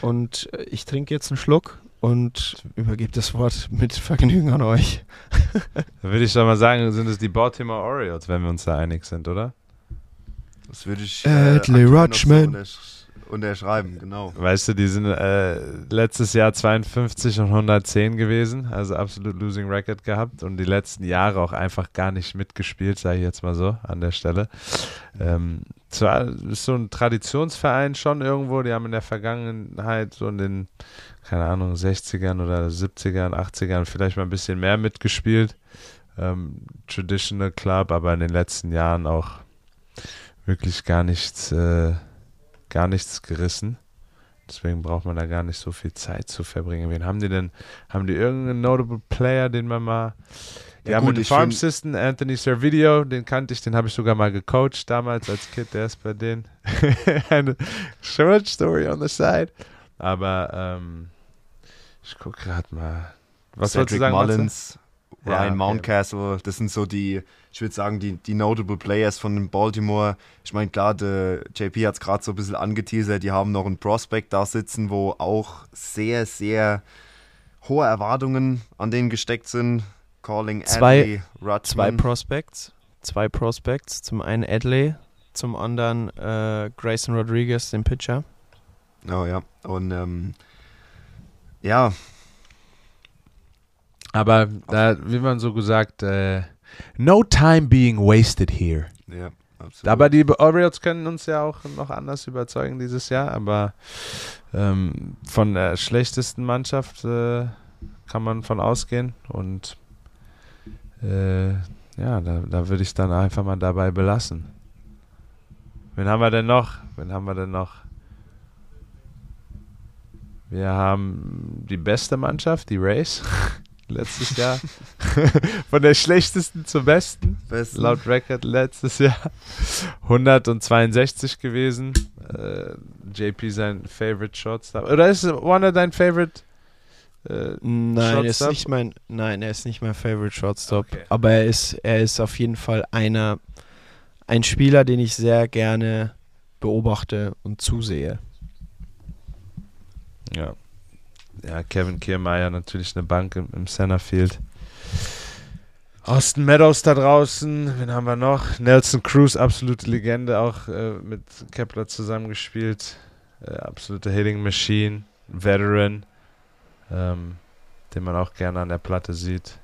Und äh, ich trinke jetzt einen Schluck und übergebe das Wort mit Vergnügen an euch. *laughs* Da würde ich doch mal sagen, sind es die Baltimore Orioles, wenn wir uns da einig sind, oder? Das würde ich Adley aktuell noch Rutschman. untersch- unterschreiben, genau. Weißt du, die sind äh, letztes Jahr 52 und 110 gewesen, also absolut losing record gehabt und die letzten Jahre auch einfach gar nicht mitgespielt, sage ich jetzt mal so an der Stelle. Ähm, zwar ist so ein Traditionsverein schon irgendwo, die haben in der Vergangenheit so in den, keine Ahnung, 60ern oder 70ern, 80ern vielleicht mal ein bisschen mehr mitgespielt. Ähm, Traditional Club, aber in den letzten Jahren auch wirklich gar nichts, äh, gar nichts gerissen. Deswegen braucht man da gar nicht so viel Zeit zu verbringen. Wen haben die denn? Haben die irgendeinen notable Player, den man mal. Die Ja, haben gut, ich Farm Assistant, Anthony Servideo, den kannte ich, den habe ich sogar mal gecoacht damals als Kid, der ist bei denen. *laughs* Eine short story on the side. Aber ähm, ich gucke gerade mal. Was Cedric? Mullins, Ja, Ryan. Mountcastle, das sind so die, ich würde sagen, die, die notable Players von Baltimore. Ich meine, klar, der JP hat es gerade so ein bisschen angeteasert, die haben noch einen Prospect da sitzen, wo auch sehr, sehr hohe Erwartungen an denen gesteckt sind. Calling Zwei- Adley, Zwei. Prospects. Zwei Prospects. Zum einen Adley, zum anderen äh, Grayson Rodriguez, den Pitcher. Oh ja, und ähm, ja, Aber da, wie man so gesagt, äh, no time being wasted here. ja, absolut. Aber die Orioles können uns ja auch noch anders überzeugen dieses Jahr, aber ähm, von der schlechtesten Mannschaft äh, kann man von ausgehen und äh, ja, da, da würde ich dann einfach mal dabei belassen. Wen haben wir denn noch? Wen haben wir denn noch? Wir haben die beste Mannschaft, die Rays, *laughs* letztes Jahr. *laughs* Von der schlechtesten zur besten. Besten. Laut Record letztes Jahr 162 gewesen. Äh, JP sein Favorite Shortstop. Oder ist Warner dein Favorite? Äh, Nein, er ist nicht mein, nein, er ist nicht mein Favorite Shortstop. Okay. Aber er ist, er ist auf jeden Fall einer, ein Spieler, den ich sehr gerne beobachte und zusehe. ja. Ja, Kevin Kiermaier natürlich eine Bank im, im Centerfield. Austin Meadows da draußen, wen haben wir noch? Nelson Cruz, absolute Legende, auch äh, mit Kepler zusammengespielt. Äh, absolute Hitting Machine, Veteran, ähm, den man auch gerne an der Platte sieht.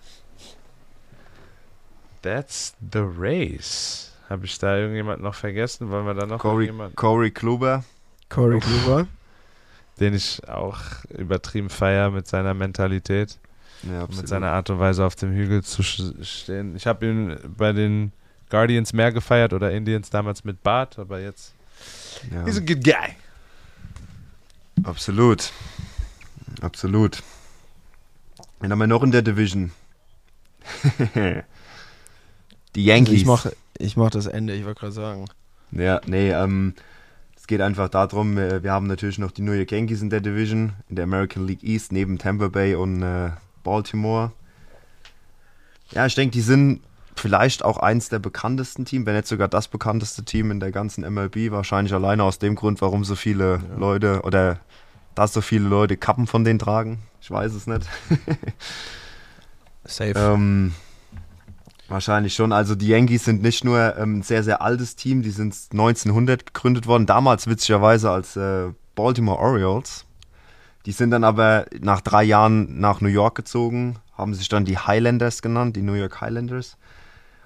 That's the race. Habe ich da irgendjemand noch vergessen? Wollen wir da noch Corey, irgendjemand, Corey Kluber. Corey Kluber. Den ich auch übertrieben feier mit seiner Mentalität? Ja, mit seiner Art und Weise auf dem Hügel zu stehen. Ich habe ihn bei den Guardians mehr gefeiert oder Indians damals mit Bart, aber jetzt. ja. He's a good guy. Absolut. Absolut. Wen haben wir noch in der Division? *laughs* Die Yankees. Ich mache ich mach das Ende, ich wollte gerade sagen. Ja, nee, ähm, geht einfach darum, äh, wir haben natürlich noch die New York Yankees in der Division, in der American League East, neben Tampa Bay und äh, Baltimore. Ja, ich denke, die sind vielleicht auch eins der bekanntesten Teams, wenn nicht sogar das bekannteste Team in der ganzen MLB. Wahrscheinlich alleine aus dem Grund, warum so viele ja. Leute oder dass so viele Leute Kappen von denen tragen. Ich weiß es nicht. *laughs* Safe. ähm, wahrscheinlich schon. Also die Yankees sind nicht nur ähm, ein sehr, sehr altes Team, die sind 1900 gegründet worden, damals witzigerweise als äh, Baltimore Orioles. Die sind dann aber nach drei Jahren nach New York gezogen, haben sich dann die Highlanders genannt, die New York Highlanders.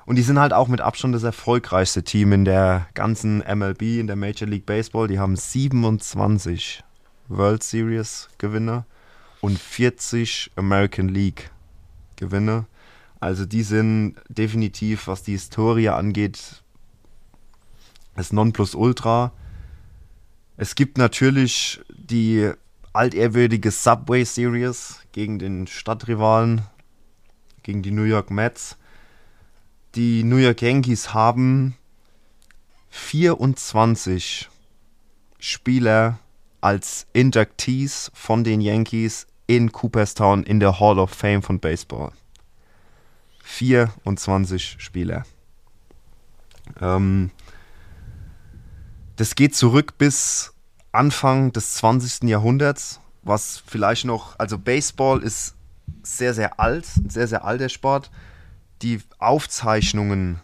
Und die sind halt auch mit Abstand das erfolgreichste Team in der ganzen MLB, in der Major League Baseball. Die haben 27 World Series Gewinner und 40 American League Gewinner. Also die sind definitiv, was die Historie angeht, das Nonplusultra. Es gibt natürlich die altehrwürdige Subway Series gegen den Stadtrivalen, gegen die New York Mets. Die New York Yankees haben 24 Spieler als Inductees von den Yankees in Cooperstown in der Hall of Fame von Baseball. 24 Spieler. Ähm, das geht zurück bis Anfang des 20. Jahrhunderts, was vielleicht noch, also Baseball ist sehr, sehr alt, ein sehr, sehr alter Sport. Die Aufzeichnungen,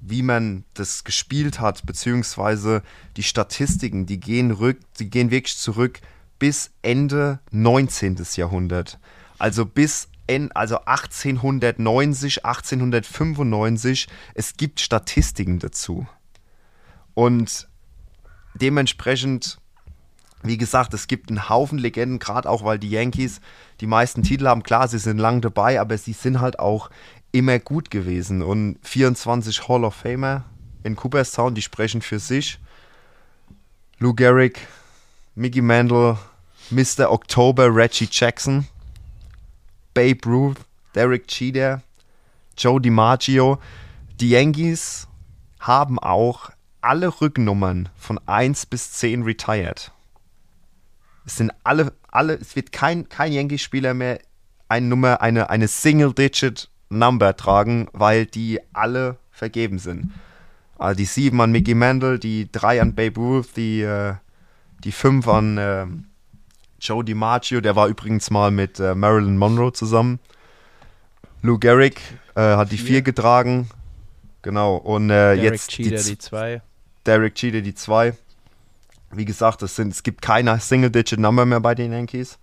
wie man das gespielt hat, beziehungsweise die Statistiken, die gehen, rück, die gehen wirklich zurück bis Ende 19. Jahrhundert. Also bis also 1890, 1895. Es gibt Statistiken dazu. Und dementsprechend, wie gesagt, es gibt einen Haufen Legenden, gerade auch weil die Yankees die meisten Titel haben. Klar, sie sind lang dabei, aber sie sind halt auch immer gut gewesen. Und 24 Hall of Famer in Cooperstown, die sprechen für sich. Lou Gehrig, Mickey Mantle, Mr. October, Reggie Jackson, Babe Ruth, Derek Cheater, Joe DiMaggio. Die Yankees haben auch alle Rücknummern von 1 bis 10 retired. Es sind alle, alle, es wird kein, kein Yankee-Spieler mehr eine Nummer, eine, eine Single-Digit Number tragen, weil die alle vergeben sind. Also die 7 an Mickey Mantle, die 3 an Babe Ruth, die, äh, die 5 an äh, Joe DiMaggio, der war übrigens mal mit äh, Marilyn Monroe zusammen. Lou Gehrig äh, hat die 4 getragen. Genau, und äh, Derek jetzt Cheater, die 2. Derek Cheater die 2. Wie gesagt, es, sind, es gibt keine Single-Digit-Number mehr bei den Yankees.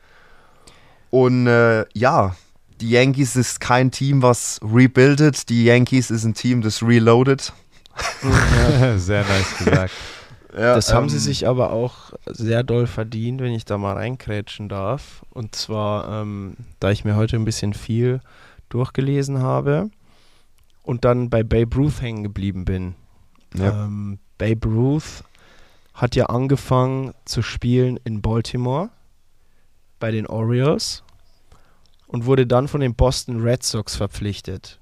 Und äh, ja, die Yankees ist kein Team, was rebuildet. Die Yankees ist ein Team, das reloaded. *laughs* Sehr nice gesagt. Ja, Das haben sie ähm, sich aber auch sehr doll verdient, wenn ich da mal reinkrätschen darf. Und zwar, ähm, da ich mir heute ein bisschen viel durchgelesen habe und dann bei Babe Ruth hängen geblieben bin. Ja. Ähm, Babe Ruth hat ja angefangen zu spielen in Baltimore bei den Orioles und wurde dann von den Boston Red Sox verpflichtet.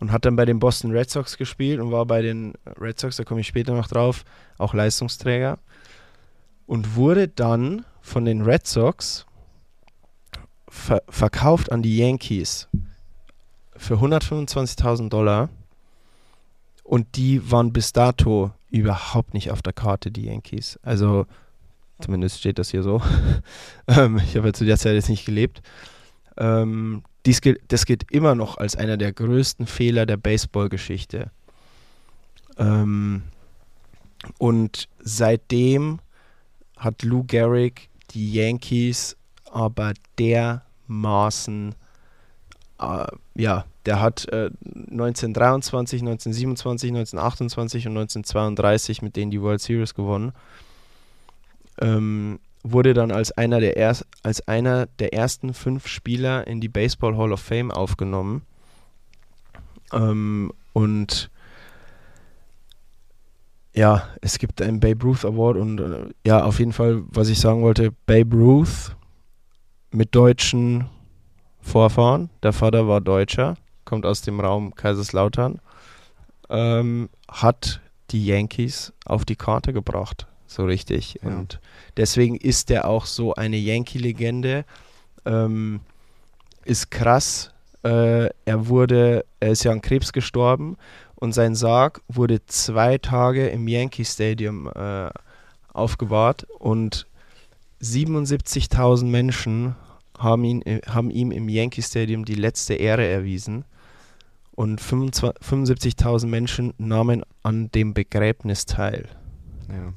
Und hat dann bei den Boston Red Sox gespielt und war bei den Red Sox, da komme ich später noch drauf, auch Leistungsträger. Und wurde dann von den Red Sox ver verkauft an die Yankees für 125.000 Dollar. Und die waren bis dato überhaupt nicht auf der Karte, die Yankees. Also, zumindest steht das hier so. *laughs* ähm, ich habe ja zu der Zeit jetzt nicht gelebt. Ähm, dies gilt, das gilt immer noch als einer der größten Fehler der Baseballgeschichte. Ähm, und seitdem hat Lou Gehrig die Yankees aber dermaßen, äh, ja, der hat äh, 1923, 1927, 1928 und 1932 mit denen die World Series gewonnen. Ähm, wurde dann als einer, der erst, als einer der ersten fünf Spieler in die Baseball Hall of Fame aufgenommen. Ähm, und ja, es gibt einen Babe Ruth Award und äh, ja, auf jeden Fall, was ich sagen wollte, Babe Ruth mit deutschen Vorfahren. Der Vater war Deutscher, kommt aus dem Raum Kaiserslautern. Ähm, hat die Yankees auf die Karte gebracht, so richtig. Ja. Und deswegen ist er auch so eine Yankee-Legende. Ähm, ist krass. Äh, er wurde, er ist ja an Krebs gestorben und sein Sarg wurde zwei Tage im Yankee Stadium äh, aufgebahrt und 77.000 Menschen haben, ihn, haben ihm im Yankee Stadium die letzte Ehre erwiesen und 25 75.000 Menschen nahmen an dem Begräbnis teil. Ja.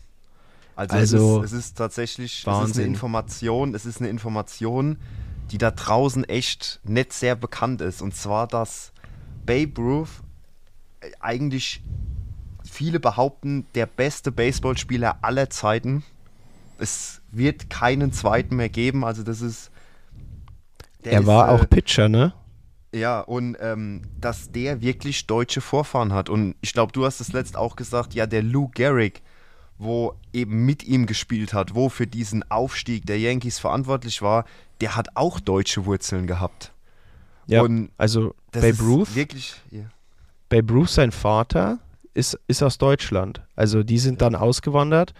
Also, Also, es, ist, es ist tatsächlich es ist eine Information, es ist eine Information, die da draußen echt nicht sehr bekannt ist. Und zwar, dass Babe Ruth äh, eigentlich viele behaupten, der beste Baseballspieler aller Zeiten. Es wird keinen zweiten mehr geben. Also das ist. der er ist, war äh, auch Pitcher, ne? ja, und ähm, dass der wirklich deutsche Vorfahren hat. Und ich glaube, du hast es letzt auch gesagt, ja, der Lou Gehrig, wo eben mit ihm gespielt hat, wo für diesen Aufstieg der Yankees verantwortlich war, der hat auch deutsche Wurzeln gehabt. Ja. Und Also Babe Ruth, wirklich. Ja. Babe Ruth, sein Vater, ist, ist aus Deutschland. Also die sind dann ausgewandert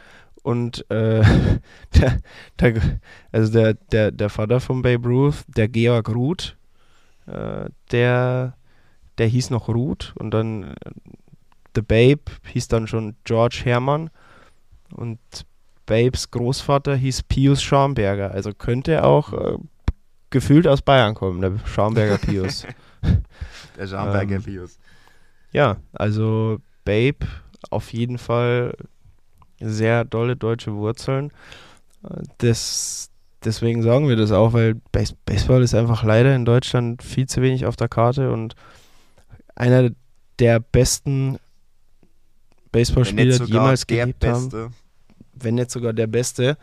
und äh, *laughs* der, der, also der, der, der Vater von Babe Ruth, der Georg Ruth, äh, der, der hieß noch Ruth und dann äh, The Babe hieß dann schon George Hermann und Babes Großvater hieß Pius Schamberger. Also könnte auch äh, gefühlt aus Bayern kommen, der Schamberger Pius. *laughs* Der Schamberger Ähm, Pius. Ja, also Babe auf jeden Fall sehr dolle deutsche Wurzeln. Das, deswegen sagen wir das auch, weil Base Baseball ist einfach leider in Deutschland viel zu wenig auf der Karte und einer der besten Baseballspieler, die jemals der gelebt haben, Beste. Wenn nicht sogar der beste,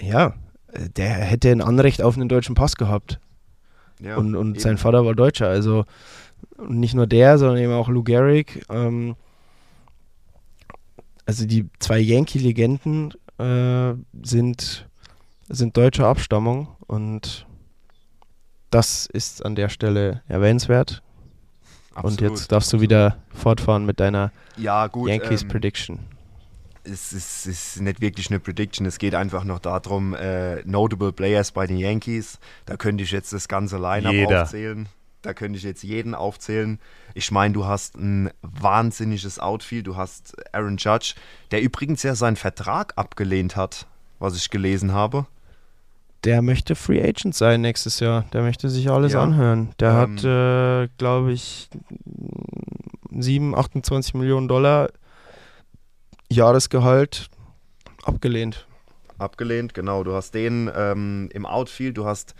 ja, der hätte ein Anrecht auf einen deutschen Pass gehabt. Ja, und und eben. sein Vater war Deutscher. Also nicht nur der, sondern eben auch Lou Gehrig. Ähm, also die zwei Yankee-Legenden äh, sind, sind deutscher Abstammung und das ist an der Stelle erwähnenswert. Und Absolut. jetzt darfst du wieder fortfahren mit deiner ja, gut, Yankees ähm, Prediction. Es ist, ist nicht wirklich eine Prediction. Es geht einfach noch darum, äh, Notable Players bei den Yankees. Da könnte ich jetzt das ganze Lineup aufzählen. Da könnte ich jetzt jeden aufzählen. Ich meine, du hast ein wahnsinniges Outfield. Du hast Aaron Judge, der übrigens ja seinen Vertrag abgelehnt hat, was ich gelesen habe. Der möchte Free Agent sein nächstes Jahr. Der möchte sich alles Ja. anhören. Der Ähm. hat, äh, glaube ich, 7, 28 Millionen Dollar Jahresgehalt abgelehnt. Abgelehnt, genau. Du hast den ähm, im Outfield, du hast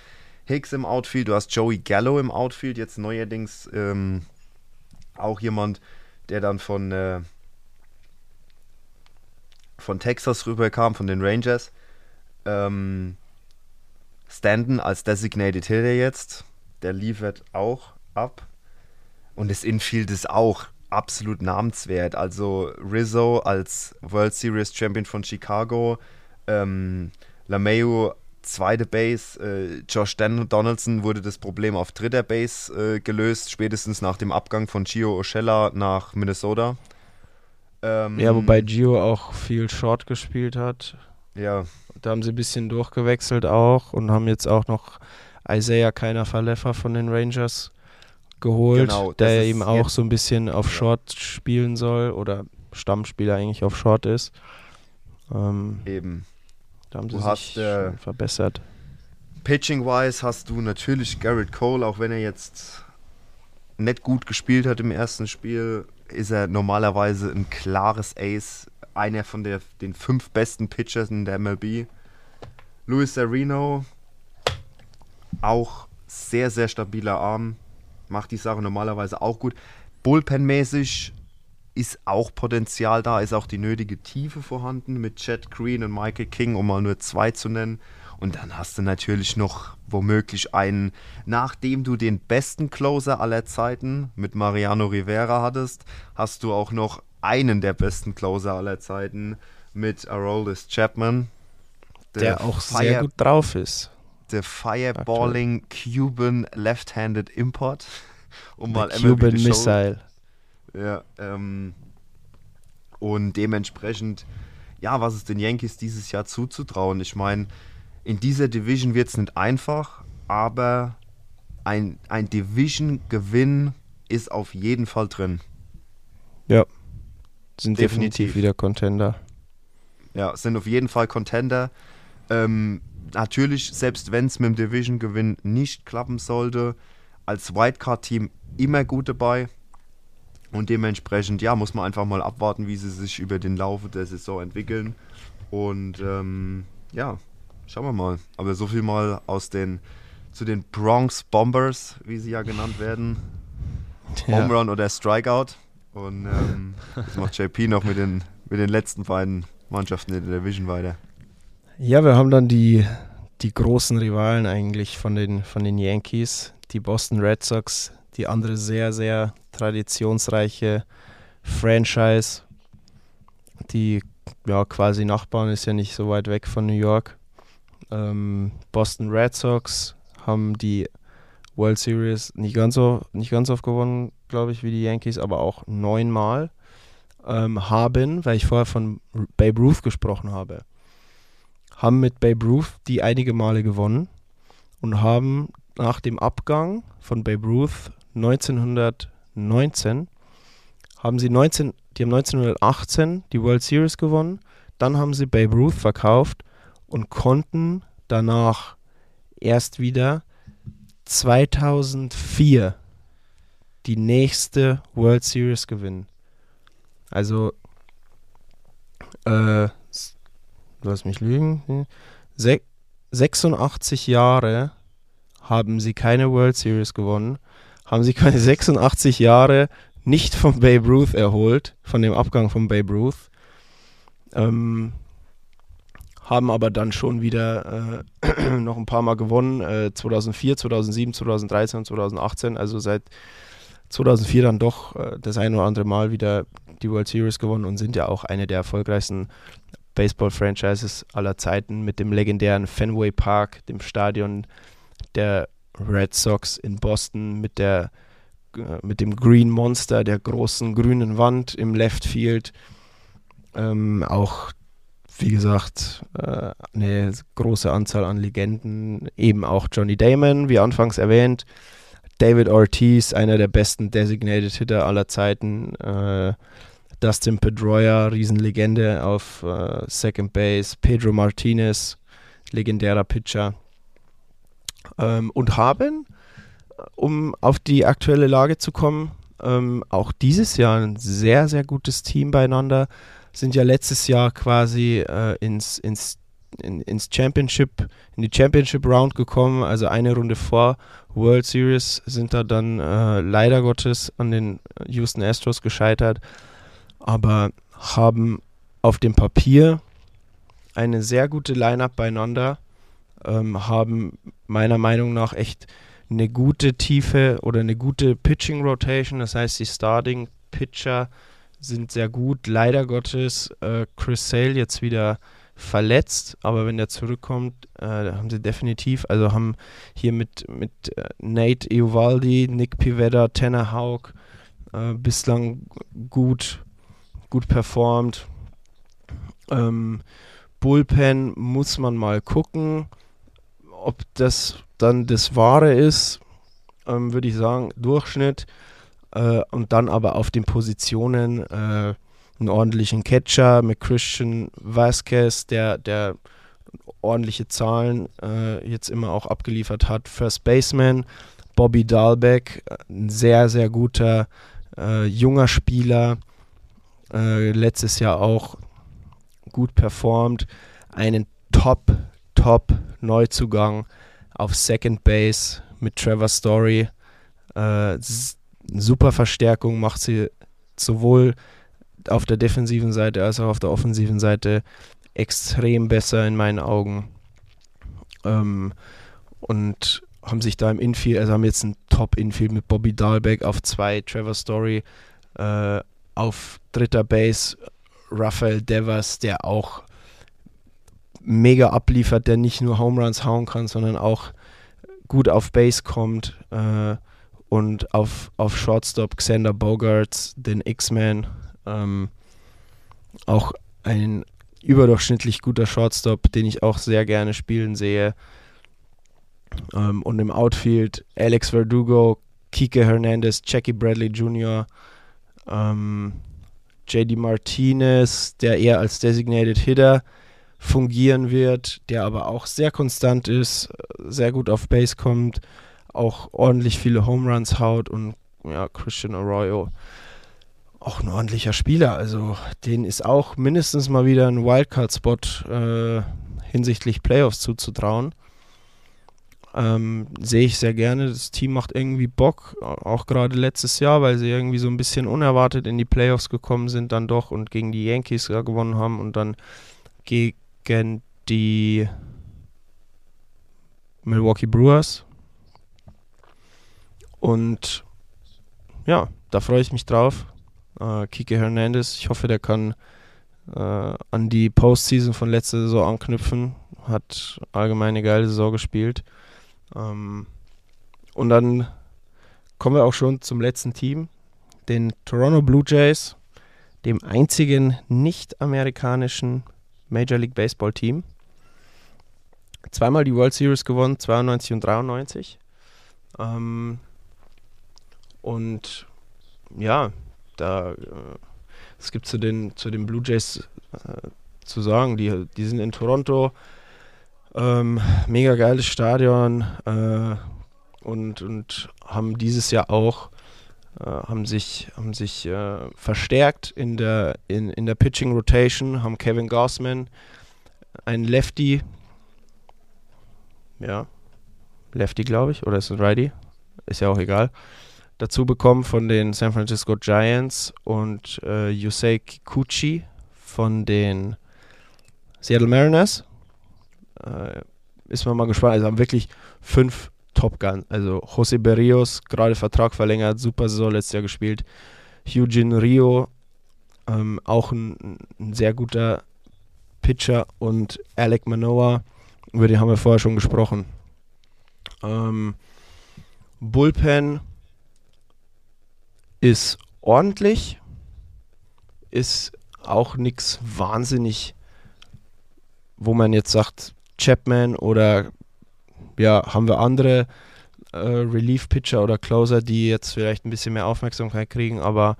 Hicks im Outfield, du hast Joey Gallo im Outfield, jetzt neuerdings ähm, auch jemand, der dann von, äh, von Texas rüberkam, von den Rangers. Ähm, Stanton als Designated Hitter jetzt, der liefert auch ab. Und das Infield ist auch absolut namenswert. Also Rizzo als World Series Champion von Chicago, ähm, LeMayu zweite Base, äh, Josh Dan Donaldson wurde das Problem auf dritter Base äh, gelöst, spätestens nach dem Abgang von Gio Urshela nach Minnesota. Ähm, Ja, wobei Gio auch viel Short gespielt hat. Ja, Da haben sie ein bisschen durchgewechselt auch und haben jetzt auch noch Isaiah Keiner Verleffer von den Rangers geholt, Genau, der eben auch so ein bisschen auf. Short spielen soll oder Stammspieler eigentlich auf Short ist. Ähm, eben. da haben Du sie hast, sich äh, schon verbessert. Pitching-wise hast du natürlich Garrett Cole, auch wenn er jetzt nicht gut gespielt hat im ersten Spiel, ist er normalerweise ein klares Ace. Einer von der, den fünf besten Pitchers in der MLB. Luis Areno, auch sehr, sehr stabiler Arm. Macht die Sache normalerweise auch gut. Bullpen-mäßig ist auch Potenzial da, ist auch die nötige Tiefe vorhanden mit Chad Green und Michael King, um mal nur zwei zu nennen. Und dann hast du natürlich noch womöglich einen, nachdem du den besten Closer aller Zeiten mit Mariano Rivera hattest, hast du auch noch einen der besten Closer aller Zeiten mit Aroldis Chapman. Der, auch sehr Fire- gut drauf ist. Der Fireballing Cuban Left-Handed Import. Um mal Der MLB Cuban The Missile. Ja, ähm, Und dementsprechend, ja, was ist den Yankees dieses Jahr zuzutrauen? Ich meine, in dieser Division wird es nicht einfach, aber ein, ein Division-Gewinn ist auf jeden Fall drin. Ja. Sind definitiv, Definitiv. wieder Contender. Ja, sind auf jeden Fall Contender. Ähm, natürlich, selbst wenn es mit dem Division-Gewinn nicht klappen sollte, als Wildcard-Team immer gut dabei. Und dementsprechend, ja, muss man einfach mal abwarten, wie sie sich über den Laufe der Saison entwickeln. Und ähm, ja, schauen wir mal. Aber so viel mal aus den zu den Bronx Bombers, wie sie ja genannt werden. Home Run oder Strikeout. Und ähm, das macht JP noch mit den, mit den letzten beiden Mannschaften in der Division weiter. Ja, wir haben dann die, die großen Rivalen eigentlich von den, von den Yankees, die Boston Red Sox, die andere sehr, sehr traditionsreiche Franchise, die ja quasi Nachbarn ist ja nicht so weit weg von New York. Ähm, Boston Red Sox haben die World Series nicht ganz so nicht ganz oft gewonnen, glaube ich, wie die Yankees, aber auch neunmal. Ähm, haben, weil ich vorher von Babe Ruth gesprochen habe, haben mit Babe Ruth die einige Male gewonnen und haben nach dem Abgang von Babe Ruth 1919 haben sie 19, die haben 1918 die World Series gewonnen, dann haben sie Babe Ruth verkauft und konnten danach erst wieder 2004 die nächste World Series gewinnen. Also, äh, lass mich lügen, hm, sech- 86 Jahre haben sie keine World Series gewonnen, haben sie keine 86 Jahre nicht von Babe Ruth erholt, von dem Abgang von Babe Ruth. Ähm, haben aber dann schon wieder äh, *clears throat* noch ein paar Mal gewonnen, äh, 2004, 2007, 2013 und 2018, also seit 2004 dann doch äh, das ein oder andere Mal wieder die World Series gewonnen und sind ja auch eine der erfolgreichsten Baseball-Franchises aller Zeiten mit dem legendären Fenway Park, dem Stadion der Red Sox in Boston, mit der äh, mit dem Green Monster, der großen grünen Wand im Left Field. Ähm, auch, wie gesagt, äh, eine große Anzahl an Legenden. Eben auch Johnny Damon, wie anfangs erwähnt. David Ortiz, einer der besten Designated Hitter aller Zeiten. Äh, Dustin Pedroia, Riesenlegende auf äh, Second Base. Pedro Martinez, legendärer Pitcher. Ähm, und haben, um auf die aktuelle Lage zu kommen, ähm, auch dieses Jahr ein sehr, sehr gutes Team beieinander. Sind ja letztes Jahr quasi äh, ins, ins, in, ins Championship, in die Championship Round gekommen, also eine Runde vor World Series, sind da dann äh, leider Gottes an den Houston Astros gescheitert, aber haben auf dem Papier eine sehr gute Line-Up beieinander, ähm, haben meiner Meinung nach echt eine gute Tiefe oder eine gute Pitching Rotation. Das heißt, die Starting Pitcher sind sehr gut. Leider Gottes äh, Chris Sale jetzt wieder verletzt, aber wenn der zurückkommt, äh, haben sie definitiv, also haben hier mit, mit äh, Nate Eovaldi, Nick Pivetta, Tanner Houck äh, bislang gut, gut performt. Ähm, Bullpen muss man mal gucken, ob das dann das Wahre ist, ähm, würde ich sagen, Durchschnitt. Äh, und dann aber auf den Positionen äh, einen ordentlichen Catcher mit Christian Vasquez, der, der ordentliche Zahlen äh, jetzt immer auch abgeliefert hat. First Baseman, Bobby Dahlbeck, ein sehr, sehr guter äh, junger Spieler, äh, letztes Jahr auch gut performt, einen Top, Top Neuzugang auf Second Base mit Trevor Story. Äh, super Verstärkung macht sie sowohl auf der defensiven Seite als auch auf der offensiven Seite extrem besser in meinen Augen. Ähm, und haben sich da im Infield, also haben jetzt ein Top-Infield mit Bobby Dahlbeck auf zwei, Trevor Story äh, auf dritter Base, Rafael Devers, der auch mega abliefert, der nicht nur Home Runs hauen kann, sondern auch gut auf Base kommt äh, und auf, auf Shortstop Xander Bogarts, den X-Man. Ähm, auch ein überdurchschnittlich guter Shortstop, den ich auch sehr gerne spielen sehe. Ähm, und im Outfield Alex Verdugo, Kike Hernandez, Jackie Bradley Jr., ähm, JD Martinez, der eher als Designated Hitter fungieren wird, der aber auch sehr konstant ist, sehr gut auf Base kommt, auch ordentlich viele Home Runs haut und ja, Christian Arroyo auch ein ordentlicher Spieler. Also den ist auch mindestens mal wieder ein Wildcard-Spot äh, hinsichtlich Playoffs zuzutrauen. Ähm, Sehe ich sehr gerne. Das Team macht irgendwie Bock, auch gerade letztes Jahr, weil sie irgendwie so ein bisschen unerwartet in die Playoffs gekommen sind, dann doch und gegen die Yankees ja, gewonnen haben und dann gegen die Milwaukee Brewers. Und ja, da freue ich mich drauf. Äh, Kike Hernandez, ich hoffe, der kann äh, an die Postseason von letzter Saison anknüpfen. Hat allgemein eine geile Saison gespielt. Ähm, und dann kommen wir auch schon zum letzten Team, den Toronto Blue Jays, dem einzigen nicht-amerikanischen Major League Baseball Team. Zweimal die World Series gewonnen, 92 und 93. Ähm, und ja, da äh, es gibt zu den, zu den Blue Jays äh, zu sagen, die, die sind in Toronto, ähm, mega geiles Stadion äh, und, und haben dieses Jahr auch äh, haben sich, haben sich äh, verstärkt in der, in, in der Pitching Rotation, haben Kevin Gossman, ein Lefty, ja, Lefty glaube ich, oder ist es ein Righty? Ist ja auch egal. Dazu bekommen von den San Francisco Giants und äh, Yusei Kikuchi von den Seattle Mariners äh, ist man mal gespannt. Also haben wirklich fünf Top Gun. Also José Berrios, gerade Vertrag verlängert, super Saison letztes Jahr gespielt. Eugene Rio, ähm, auch ein, ein, sehr guter Pitcher. Und Alec Manoa, über den haben wir vorher schon gesprochen. Ähm, Bullpen ist ordentlich, ist auch nichts wahnsinnig, wo man jetzt sagt, Chapman oder ja, haben wir andere äh, Relief-Pitcher oder Closer, die jetzt vielleicht ein bisschen mehr Aufmerksamkeit kriegen, aber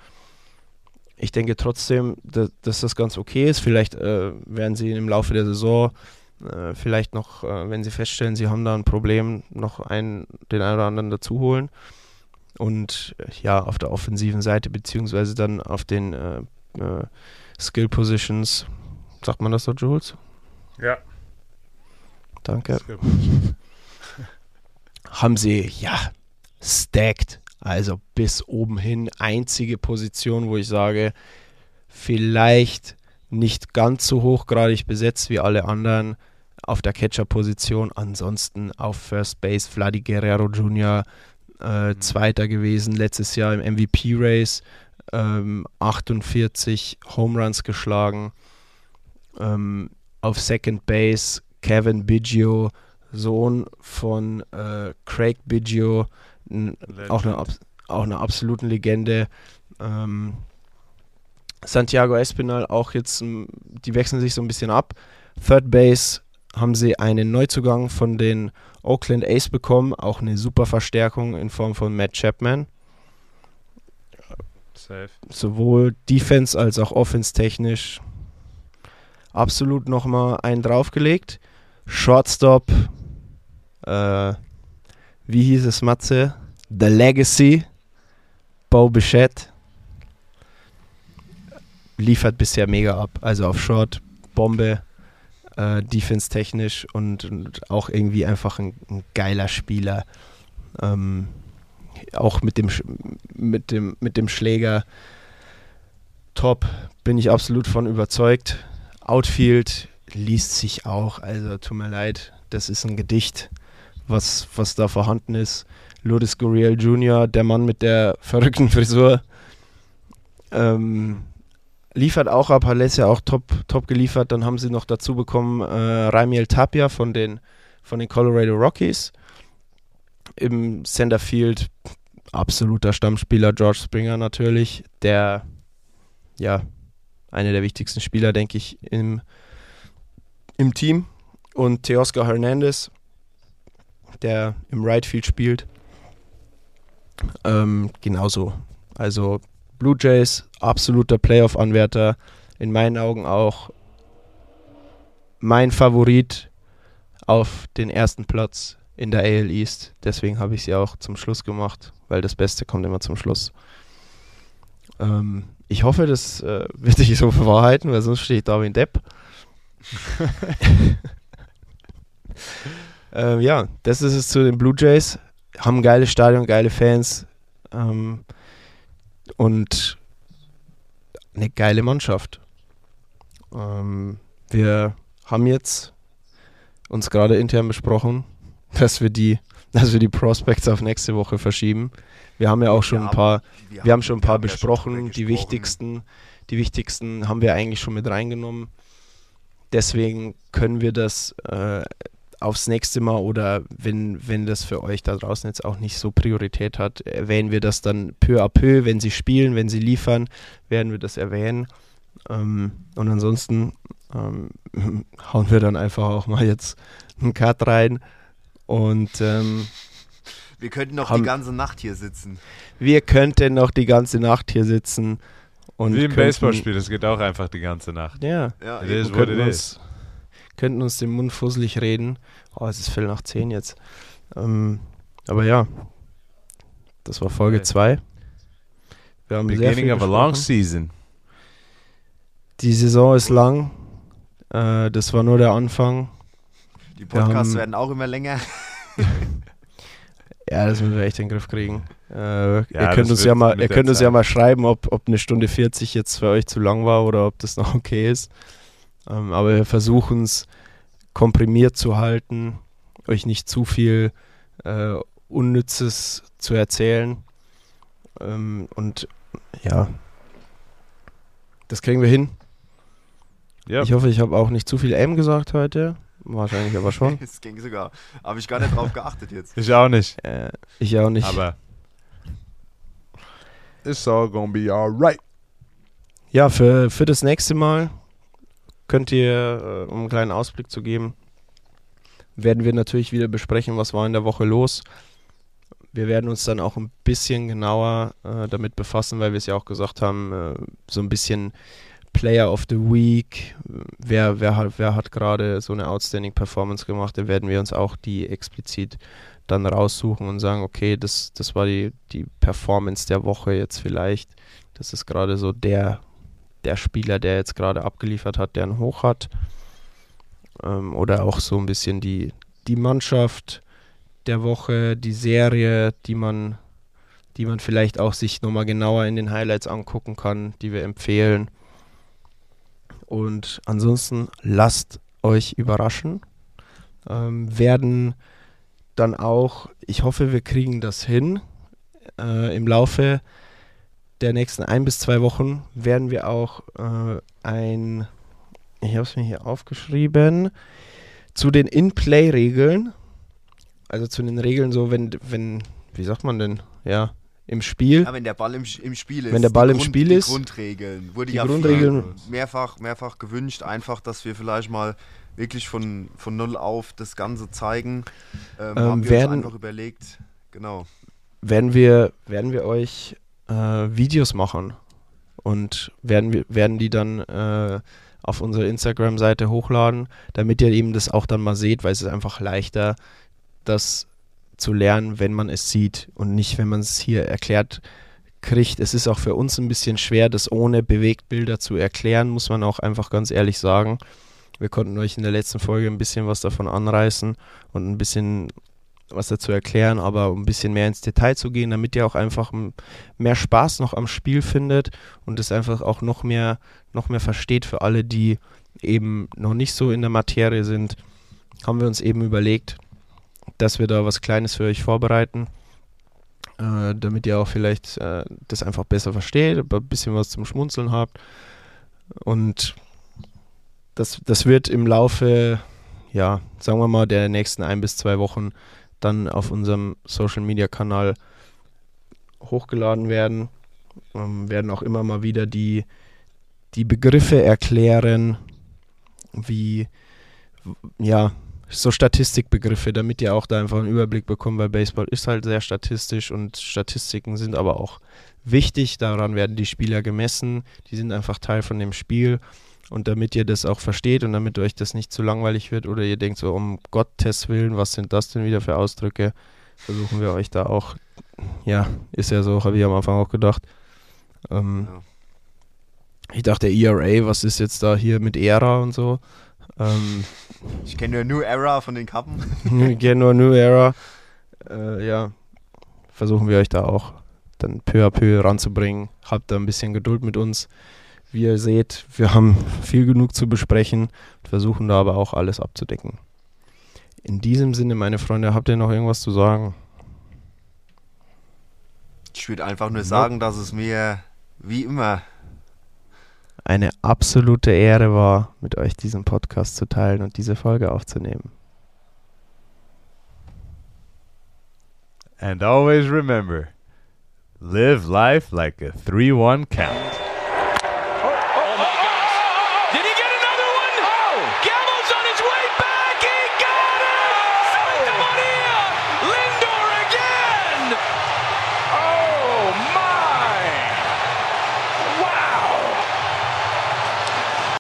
ich denke trotzdem, dass, dass das ganz okay ist. Vielleicht äh, werden sie im Laufe der Saison äh, vielleicht noch, äh, wenn sie feststellen, sie haben da ein Problem, noch einen, den einen oder anderen dazu holen. Und äh, ja, auf der offensiven Seite, beziehungsweise dann auf den äh, Skill Positions, sagt man das so, Jules? Ja. Danke. *laughs* Haben sie, ja, stacked. Also bis oben hin. Einzige Position, wo ich sage, vielleicht nicht ganz so hochgradig besetzt wie alle anderen auf der Catcher-Position. Ansonsten auf First Base Vladi Guerrero Jr. Äh, mhm. Zweiter gewesen, letztes Jahr im MVP-Race. Ähm, 48 Home Runs geschlagen. Ähm, auf Second Base Kevin Biggio, Sohn von äh, Craig Biggio, auch eine, auch eine absolute Legende. Ähm, Santiago Espinal auch jetzt, die wechseln sich so ein bisschen ab. Third Base haben sie einen Neuzugang von den Oakland Ace bekommen, auch eine super Verstärkung in Form von Matt Chapman. Safe. Sowohl Defense als auch Offense technisch absolut nochmal einen draufgelegt. Shortstop, äh, wie hieß es, Matze? The Legacy, Bo Bichette. Liefert bisher mega ab. Also auf Short, Bombe, äh, defense-technisch und, und, auch irgendwie einfach ein, ein geiler Spieler. Ähm, auch mit dem, mit, dem, mit dem Schläger top, bin ich absolut von überzeugt. Outfield liest sich auch, also tut mir leid, das ist ein Gedicht, was, was da vorhanden ist. Lourdes Gurriel Jr., der Mann mit der verrückten Frisur, ähm, liefert auch ab, Jahr auch top, top geliefert. Dann haben sie noch dazu bekommen äh, Raimiel Tapia von den, von den Colorado Rockies. Im Centerfield absoluter Stammspieler George Springer natürlich, der ja einer der wichtigsten Spieler, denke ich, im, im Team. Und Teoscar Hernandez, der im Right Field spielt, ähm, genauso. Also Blue Jays, absoluter Playoff-Anwärter, in meinen Augen auch mein Favorit auf den ersten Platz in der AL East. Deswegen habe ich sie auch zum Schluss gemacht, weil das Beste kommt immer zum Schluss. Ähm, ich hoffe, das äh, *laughs* wird sich so verwahrheiten, weil sonst stehe ich da wie ein Depp. *laughs* ähm, ja, das ist es zu den Blue Jays. Haben ein geiles Stadion, geile Fans ähm, und eine geile Mannschaft. Ähm, wir haben jetzt uns gerade intern besprochen, *laughs* dass wir die, dass wir die Prospects auf nächste Woche verschieben. Wir haben ja auch schon Wir ein paar, Wir, wir haben schon ein paar besprochen. die wichtigsten, die wichtigsten haben wir eigentlich schon mit reingenommen. Deswegen können wir das äh, aufs nächste Mal oder wenn, wenn das für euch da draußen jetzt auch nicht so Priorität hat, erwähnen wir das dann peu à peu, wenn sie spielen, wenn sie liefern, werden wir das erwähnen. Ähm, und ansonsten ähm, *laughs* hauen wir dann einfach auch mal jetzt einen Cut rein. Und ähm, Wir könnten noch haben- die ganze Nacht hier sitzen. wir könnten noch die ganze Nacht hier sitzen. Und Wie im könnten- Baseballspiel, das geht auch einfach die ganze Nacht. Ja, Ja, It is wir what könnten it uns, könnten uns den Mund fusselig reden. Oh, es ist Viertel nach zehn jetzt. Ähm, aber ja, das war Folge Okay. 2. Wir haben sehr Beginning viel of a long season. Die Saison ist lang. Äh, das war nur der Anfang. Die Podcasts haben- werden auch immer länger. *laughs* Ja, das müssen wir echt in den Griff kriegen. Äh, ihr das könnt uns ja mal, ihr könnt uns ja mal schreiben, ob, ob eine Stunde 40 jetzt für euch zu lang war oder ob das noch okay ist. Ähm, aber wir versuchen es komprimiert zu halten, euch nicht zu viel äh, Unnützes zu erzählen. Ähm, und ja, das kriegen wir hin. Ja, Ich hoffe, ich habe auch nicht zu viel M gesagt heute. Wahrscheinlich aber schon. *laughs* Es ging sogar. Habe ich gar nicht drauf geachtet jetzt. ich auch nicht. äh, ich auch nicht. Aber it's all gonna be alright. Ja, für, für das nächste Mal könnt ihr, äh, um einen kleinen Ausblick zu geben, werden wir natürlich wieder besprechen, was war in der Woche los. Wir werden uns dann auch ein bisschen genauer äh, damit befassen, weil wir es ja auch gesagt haben, äh, so ein bisschen Player of the Week, wer, wer hat, wer hat gerade so eine Outstanding Performance gemacht, da werden wir uns auch die explizit dann raussuchen und sagen, okay, das, das war die, die Performance der Woche jetzt vielleicht. Das ist gerade so der, der Spieler, der jetzt gerade abgeliefert hat, der einen Hoch hat. Ähm, oder auch so ein bisschen die, die Mannschaft der Woche, die Serie, die man, die man vielleicht auch sich nochmal genauer in den Highlights angucken kann, die wir empfehlen. Und ansonsten lasst euch überraschen. Ähm, werden dann auch, ich hoffe, wir kriegen das hin. Äh, Im Laufe der nächsten ein bis zwei Wochen werden wir auch äh, ein, ich habe es mir hier aufgeschrieben, zu den In-Play-Regeln, also zu den Regeln so, wenn, wenn, wie sagt man denn, ja, im Spiel, Ja, wenn der Ball im, im Spiel ist. Wenn der Ball die im Grund, Spiel die ist, Grundregeln. Wurde die ja Grundregeln- mehrfach, mehrfach gewünscht, einfach, dass wir vielleicht mal wirklich von, von null auf das Ganze zeigen. Ähm, Ähm, haben wir werden- uns einfach überlegt. Genau. werden wir, werden wir euch äh, Videos machen und werden, wir, werden die dann äh, auf unsere Instagram-Seite hochladen, damit ihr eben das auch dann mal seht, weil es ist einfach leichter, das zu lernen, wenn man es sieht und nicht, wenn man es hier erklärt kriegt. Es ist auch für uns ein bisschen schwer, das ohne Bewegtbilder zu erklären, muss man auch einfach ganz ehrlich sagen. Wir konnten euch in der letzten Folge ein bisschen was davon anreißen und ein bisschen was dazu erklären, aber um ein bisschen mehr ins Detail zu gehen, damit ihr auch einfach mehr Spaß noch am Spiel findet und es einfach auch noch mehr, noch mehr versteht für alle, die eben noch nicht so in der Materie sind, haben wir uns eben überlegt, dass wir da was Kleines für euch vorbereiten, äh, damit ihr auch vielleicht äh, das einfach besser versteht, ein bisschen was zum Schmunzeln habt. Und das, das wird im Laufe, ja, sagen wir mal, der nächsten ein bis zwei Wochen dann auf unserem Social Media Kanal hochgeladen werden. Ähm, werden auch immer mal wieder die, die Begriffe erklären, wie, ja, so Statistikbegriffe, damit ihr auch da einfach einen Überblick bekommt, weil Baseball ist halt sehr statistisch und Statistiken sind aber auch wichtig, daran werden die Spieler gemessen, die sind einfach Teil von dem Spiel und damit ihr das auch versteht und damit euch das nicht zu langweilig wird oder ihr denkt so, um Gottes Willen, was sind das denn wieder für Ausdrücke, versuchen wir euch da auch, ja, ist ja so, habe ich am Anfang auch gedacht. Ähm, Ja. Ich dachte ERA, was ist jetzt da hier mit ERA und so. Ähm, Ich kenne nur New Era von den Kappen. *laughs* Get no New Era. Äh, ja, versuchen wir euch da auch dann peu à peu ranzubringen. Habt da ein bisschen Geduld mit uns. Wie ihr seht, wir haben viel genug zu besprechen, versuchen da aber auch alles abzudecken. In diesem Sinne, meine Freunde, habt ihr noch irgendwas zu sagen? Ich würde einfach nur sagen, dass es mir wie immer Eine absolute Ehre war, mit euch diesen Podcast zu teilen und diese Folge aufzunehmen. And always remember, live life like a 3-1 count.